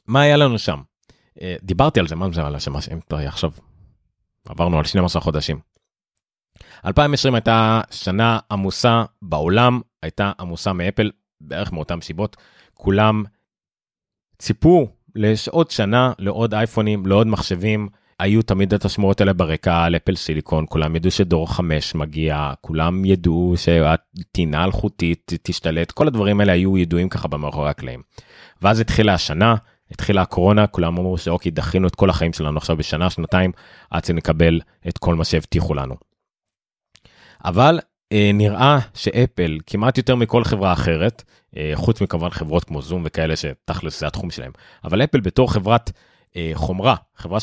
מה היה לנו שם? אה, דיברתי על זה, מה זה על השם, עכשיו עברנו על 12 חודשים. 2020 הייתה שנה עמוסה בעולם, הייתה עמוסה מאפל בערך מאותן סיבות. כולם ציפו לעוד שנה, לעוד אייפונים, לעוד מחשבים. היו תמיד את השמועות האלה ברקע על אפל סיליקון, כולם ידעו שדור 5 מגיע, כולם ידעו שהטינה אלחוטית תשתלט, כל הדברים האלה היו ידועים ככה במאחורי הקלעים. ואז התחילה השנה, התחילה הקורונה, כולם אמרו שאוקיי, דחינו את כל החיים שלנו עכשיו בשנה, שנתיים, עד שנקבל את כל מה שהבטיחו לנו. אבל אה, נראה שאפל, כמעט יותר מכל חברה אחרת, אה, חוץ מכמובן חברות כמו זום וכאלה שתכלס זה התחום שלהם, אבל אפל בתור חברת אה, חומרה, חברה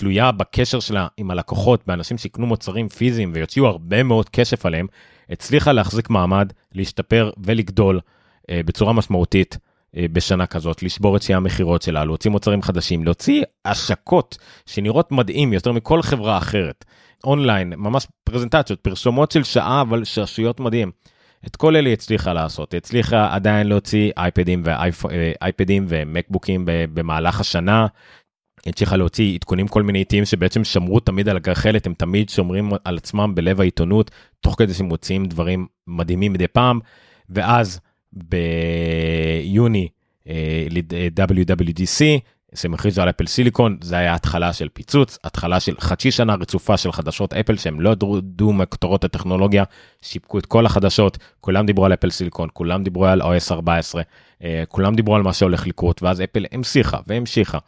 שתלויה בקשר שלה עם הלקוחות, באנשים שיקנו מוצרים פיזיים ויוציאו הרבה מאוד כסף עליהם, הצליחה להחזיק מעמד, להשתפר ולגדול אה, בצורה משמעותית. אה, בשנה כזאת, לשבור את שיאי המכירות שלה, להוציא מוצרים חדשים, להוציא השקות שנראות מדהים יותר מכל חברה אחרת. אונליין, ממש פרזנטציות, פרסומות של שעה, אבל שעשויות מדהים. את כל אלה הצליחה לעשות, הצליחה עדיין להוציא אייפדים, ואייפדים ומקבוקים במהלך השנה, הצליחה להוציא עדכונים כל מיני עיתים שבעצם שמרו תמיד על הגחלת, הם תמיד שומרים על עצמם בלב העיתונות, תוך כדי שהם מוציאים דברים מדהימים מדי פעם, ואז ביוני אה, ל-WWDC, הם הכריזו על אפל סיליקון, זה היה התחלה של פיצוץ, התחלה של חצי שנה רצופה של חדשות אפל שהם לא ידעו מכותרות הטכנולוגיה, שיפקו את כל החדשות, כולם דיברו על אפל סיליקון, כולם דיברו על OS 14, אה, כולם דיברו על מה שהולך לקרות, ואז אפל המשיכה והמשיכה,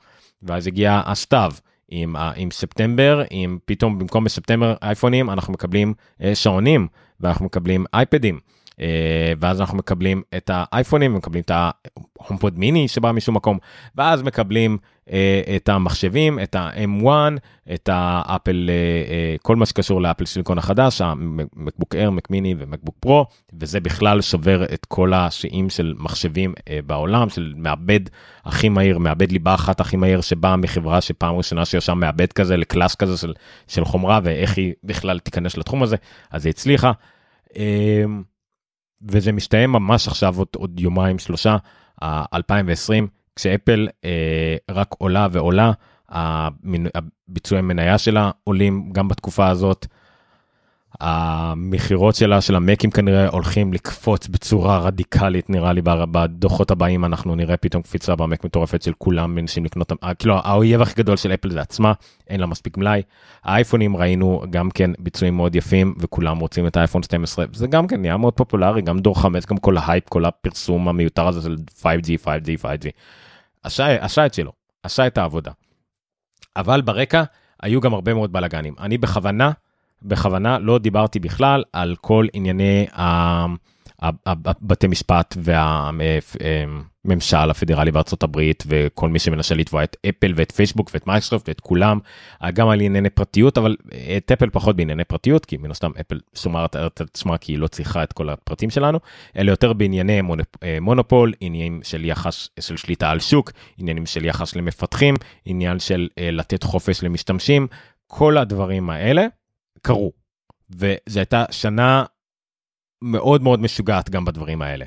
ואז הגיע הסתיו. עם, עם ספטמבר, עם פתאום במקום בספטמבר אייפונים אנחנו מקבלים אה, שעונים ואנחנו מקבלים אייפדים. אה, ואז אנחנו מקבלים את האייפונים ומקבלים את ה HomePod mini שבא משום מקום ואז מקבלים את המחשבים את ה-M1 את האפל אה, כל מה שקשור ל Apple Silicon החדש ה MacBook Air Mac mini ו MacBook Pro וזה בכלל שובר את כל השיאים של מחשבים בעולם של מעבד הכי מהיר מעבד ליבה אחת הכי מהיר שבאה מחברה שפעם ראשונה שישר מעבד כזה לקלאס כזה של, של חומרה ואיך היא בכלל תיכנס לתחום הזה אז היא הצליחה. וזה מסתיים ממש עכשיו עוד, עוד יומיים שלושה, 2020, כשאפל אה, רק עולה ועולה, הביצועי מניה שלה עולים גם בתקופה הזאת. המכירות שלה של המקים כנראה הולכים לקפוץ בצורה רדיקלית נראה לי בדוחות הבאים אנחנו נראה פתאום קפיצה במק מטורפת של כולם מנסים לקנות כאילו האויב הכי גדול של אפל זה עצמה אין לה מספיק מלאי. האייפונים ראינו גם כן ביצועים מאוד יפים וכולם רוצים את האייפון 12 זה גם כן נהיה מאוד פופולרי גם דור 5 גם כל ההייפ כל הפרסום המיותר הזה של 5G 5G 5G. עשה, את שלו עשה את העבודה. אבל ברקע היו גם הרבה מאוד בלאגנים אני בכוונה. בכוונה לא דיברתי בכלל על כל ענייני הבתי משפט והממשל הפדרלי בארצות הברית וכל מי שמנסה לתבוע את אפל ואת פייסבוק ואת מייקרוסופט ואת כולם, גם על ענייני פרטיות, אבל את אפל פחות בענייני פרטיות, כי מן הסתם אפל שומרת את עצמה כי היא לא צריכה את כל הפרטים שלנו, אלא יותר בענייני מונופול, עניינים של יחס של שליטה על שוק, עניינים של יחס למפתחים, עניין של אה, לתת חופש למשתמשים, כל הדברים האלה. קרו. וזו הייתה שנה מאוד מאוד משוגעת גם בדברים האלה.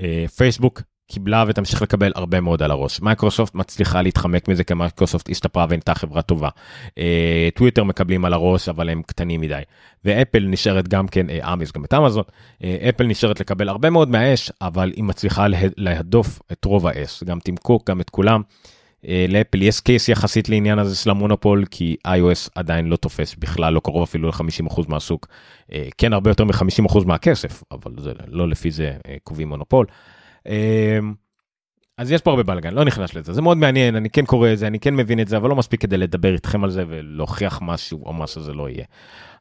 אה, פייסבוק קיבלה ותמשיך לקבל הרבה מאוד על הראש. מייקרוסופט מצליחה להתחמק מזה כי מייקרוסופט השתפרה ונהייתה חברה טובה. אה, טוויטר מקבלים על הראש אבל הם קטנים מדי. ואפל נשארת גם כן, אה, אמיס גם את אמזון, אה, אפל נשארת לקבל הרבה מאוד מהאש אבל היא מצליחה להדוף את רוב האש, גם טימקוק, גם את כולם. לאפל יש קייס יחסית לעניין הזה של המונופול כי iOS עדיין לא תופס בכלל לא קרוב אפילו ל-50% מהשוק כן הרבה יותר מ-50% מהכסף אבל זה לא לפי זה קובעים מונופול. אז יש פה הרבה בלאגן, לא נכנס לזה, זה מאוד מעניין, אני כן קורא את זה, אני כן מבין את זה, אבל לא מספיק כדי לדבר איתכם על זה ולהוכיח משהו או מה שזה לא יהיה.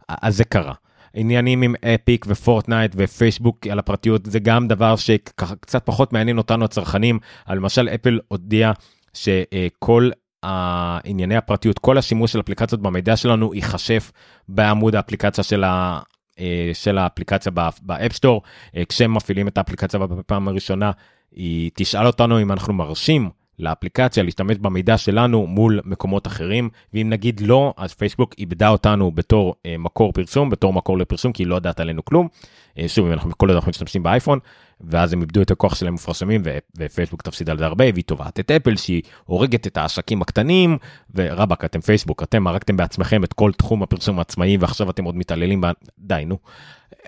אז זה קרה. עניינים עם Epic ו Fortnite ופייסבוק על הפרטיות זה גם דבר שקצת פחות מעניין אותנו הצרכנים. למשל אפל הודיע שכל ענייני הפרטיות כל השימוש של אפליקציות במידע שלנו ייחשף בעמוד האפליקציה של ה... אה, של האפליקציה ב App Store, אה, כשהם מפעילים את האפליקציה בפעם הראשונה, היא תשאל אותנו אם אנחנו מרשים לאפליקציה להשתמש במידע שלנו מול מקומות אחרים, ואם נגיד לא, אז פייסבוק איבדה אותנו בתור אה, מקור פרסום, בתור מקור לפרסום, כי היא לא יודעת עלינו כלום. שוב, אם אנחנו כל הזמן משתמשים באייפון, ואז הם איבדו את הכוח שלהם מפרסמים, ופייסבוק תפסיד על זה הרבה, והיא תובעת את אפל שהיא הורגת את העסקים הקטנים, ורבאק, אתם פייסבוק, אתם הרגתם בעצמכם את כל תחום הפרסום העצמאי, ועכשיו אתם עוד מתעללים ב... די, נו.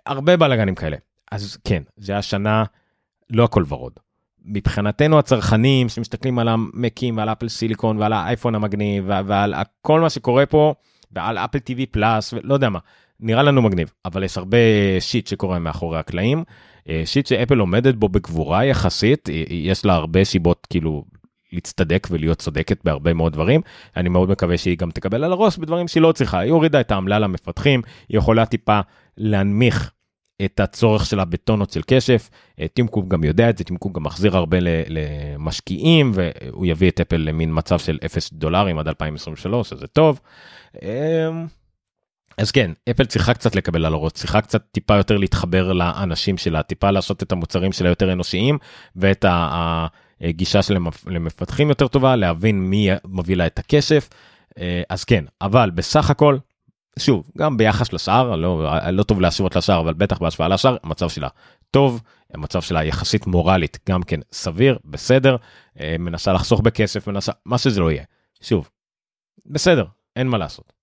הרבה בלאגנים כאלה. אז כן, זה השנה, לא הכל ורוד. מבחינתנו הצרכנים שמסתכלים על המקים ועל אפל סיליקון ועל האייפון המגניב ועל כל מה שקורה פה ועל אפל טיווי פלאס ולא יודע מה נראה לנו מגניב אבל יש הרבה שיט שקורה מאחורי הקלעים שיט שאפל עומדת בו בגבורה יחסית יש לה הרבה סיבות כאילו להצטדק ולהיות צודקת בהרבה מאוד דברים אני מאוד מקווה שהיא גם תקבל על הראש בדברים שהיא לא צריכה היא הורידה את העמלה למפתחים היא יכולה טיפה להנמיך את הצורך שלה בטונות של כסף. אה, טים קוק גם יודע את זה, טים קוק גם מחזיר הרבה למשקיעים, והוא יביא את אפל למין מצב של 0 דולרים עד 2023, אז זה טוב. אז כן, אפל צריכה קצת לקבל על הראש, צריכה קצת טיפה יותר להתחבר לאנשים שלה, טיפה לעשות את המוצרים שלה יותר אנושיים, ואת הגישה שלהם למפתחים יותר טובה, להבין מי מביא לה את הכסף. אה, אז כן, אבל בסך הכל שוב, גם ביחס לשאר, לא, לא טוב להשוות לשאר, אבל בטח בהשוואה לשאר, המצב שלה טוב, המצב שלה יחסית מורלית גם כן סביר, בסדר, אה, מנסה לחסוך בכסף, מנסה, מה שזה לא יהיה. שוב, בסדר, אין מה לעשות.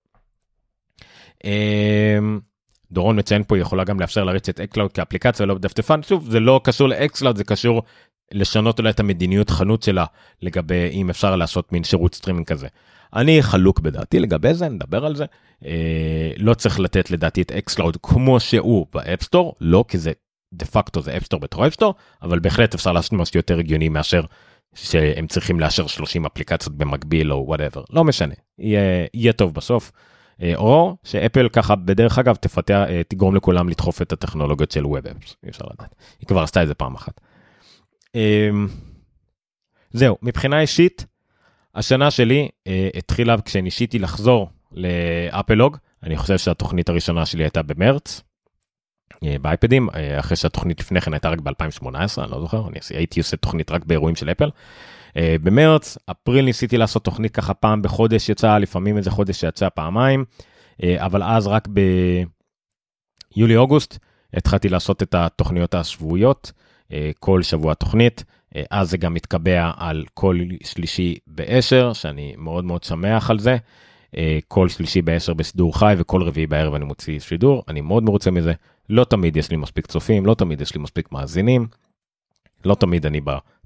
אה, דורון מציין פה, יכולה גם לאפשר להריץ את xCloud כאפליקציה לא בדפדפן, שוב, זה לא קשור ל xCloud, זה קשור לשנות אולי את המדיניות חנות שלה לגבי אם אפשר לעשות מין שירות סטרימינג כזה. אני חלוק בדעתי לגבי זה, נדבר על זה. אה, לא צריך לתת לדעתי את xCloud כמו שהוא ב App Store, לא כי זה דה פקטו זה App Store בתור App Store, אבל בהחלט אפשר לעשות משהו יותר הגיוני מאשר שהם צריכים לאשר 30 אפליקציות במקביל או whatever, לא משנה, יהיה, יהיה טוב בסוף. אה, או שאפל ככה בדרך אגב תפתח, אה, תגרום לכולם לדחוף את הטכנולוגיות של web apps, אי אפשר לדעת, היא כבר עשתה את זה פעם אחת. אה, זהו, מבחינה אישית, השנה שלי אה, התחילה כשניסיתי לחזור לאפלוג, אני חושב שהתוכנית הראשונה שלי הייתה במרץ, באייפדים, אחרי שהתוכנית לפני כן הייתה רק ב-2018, אני לא זוכר, אני הייתי עושה תוכנית רק באירועים של אפל. אה, במרץ, אפריל ניסיתי לעשות תוכנית ככה פעם בחודש יצאה, לפעמים איזה חודש שיצא פעמיים, אה, אבל אז רק ביולי-אוגוסט התחלתי לעשות את התוכניות השבועיות, אה, כל שבוע תוכנית. אז זה גם מתקבע על כל שלישי בעשר, שאני מאוד מאוד שמח על זה. כל שלישי בעשר בסידור חי וכל רביעי בערב אני מוציא שידור, אני מאוד מרוצה מזה. לא תמיד יש לי מספיק צופים, לא תמיד יש לי מספיק מאזינים. לא תמיד אני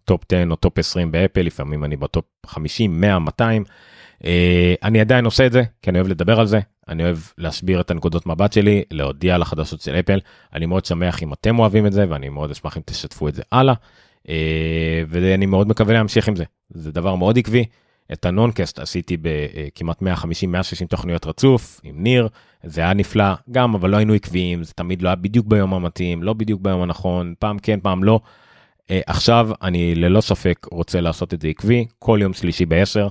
ב top 10 או top 20 באפל, לפעמים אני ב top 50, 100, 200. אני עדיין עושה את זה, כי אני אוהב לדבר על זה, אני אוהב להסביר את הנקודות מבט שלי, להודיע על החדשות של אפל. אני מאוד שמח אם אתם אוהבים את זה, ואני מאוד אשמח אם תשתפו את זה הלאה. אה, ואני מאוד מקווה להמשיך עם זה. זה דבר מאוד עקבי. את הנונקאסט עשיתי בכמעט 150-160 תוכניות רצוף עם ניר, זה היה נפלא גם, אבל לא היינו עקביים, זה תמיד לא היה בדיוק ביום המתאים, לא בדיוק ביום הנכון, פעם כן, פעם לא. אה, עכשיו אני ללא ספק רוצה לעשות את זה עקבי, כל יום שלישי ב-10,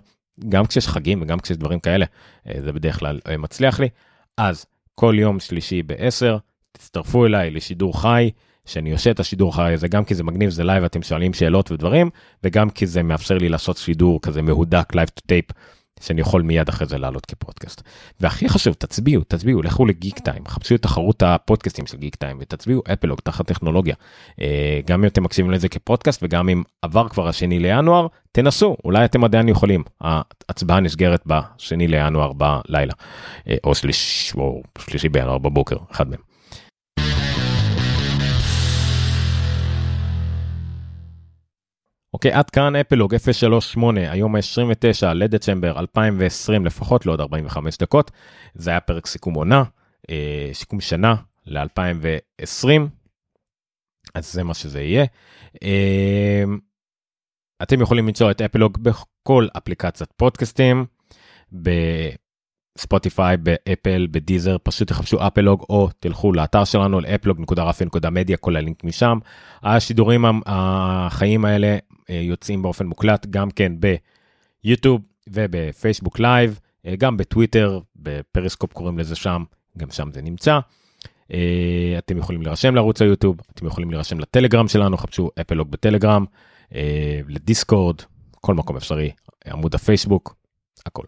גם כשיש חגים וגם כשיש דברים כאלה, אה, זה בדרך כלל מצליח לי. אז כל יום שלישי ב-10, תצטרפו אליי לשידור חי. שאני עושה את השידור חי הזה גם כי זה מגניב זה לייב אתם שואלים שאלות ודברים וגם כי זה מאפשר לי לעשות שידור כזה מהודק live to tape שאני יכול מיד אחרי זה לעלות כפודקאסט. והכי חשוב, תצביעו, תצביעו, לכו לגיק טיים, חפשו את תחרות הפודקאסטים של גיק טיים ותצביעו אפלוג תחת טכנולוגיה. אה, גם אם אתם מקשיבים לזה כפודקאסט וגם אם עבר כבר השני לינואר, תנסו, אולי אתם עדיין יכולים. ההצבעה נסגרת בשני לינואר בלילה, אה, או שליש, או שלישי בינואר בבוקר, אחד מהם. אוקיי, עד כאן אפלוג 038, היום ה-29 לדצמבר 2020, לפחות לעוד 45 דקות. זה היה פרק סיכום עונה, אה, סיכום שנה ל-2020, אז זה מה שזה יהיה. אה, אתם יכולים למצוא את אפלוג בכל אפליקציית פודקאסטים, בספוטיפיי, באפל, בדיזר, פשוט תחפשו אפלוג או תלכו לאתר שלנו לאפלוג.רפי.מדיה, כל הלינק משם. השידורים החיים האלה יוצאים באופן מוקלט גם כן ביוטיוב ובפייסבוק לייב, אה, גם בטוויטר, בפריסקופ קוראים לזה שם, גם שם זה נמצא. אה, אתם יכולים להירשם לערוץ היוטיוב, אתם יכולים להירשם לטלגרם שלנו, חפשו אפלוג בטלגרם, לדיסקורד, כל מקום אפשרי, עמוד הפייסבוק, הכל.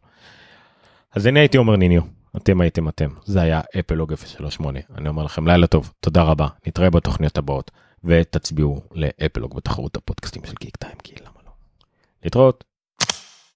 אז אני הייתי אומר ניניו, אתם הייתם אתם, זה היה אפלוג 038, אני אומר לכם לילה טוב, תודה רבה, נתראה בתוכניות הבאות. ותצביעו לאפלוג בתחרות הפודקאסטים של גיק טיים, כי למה לא? להתראות.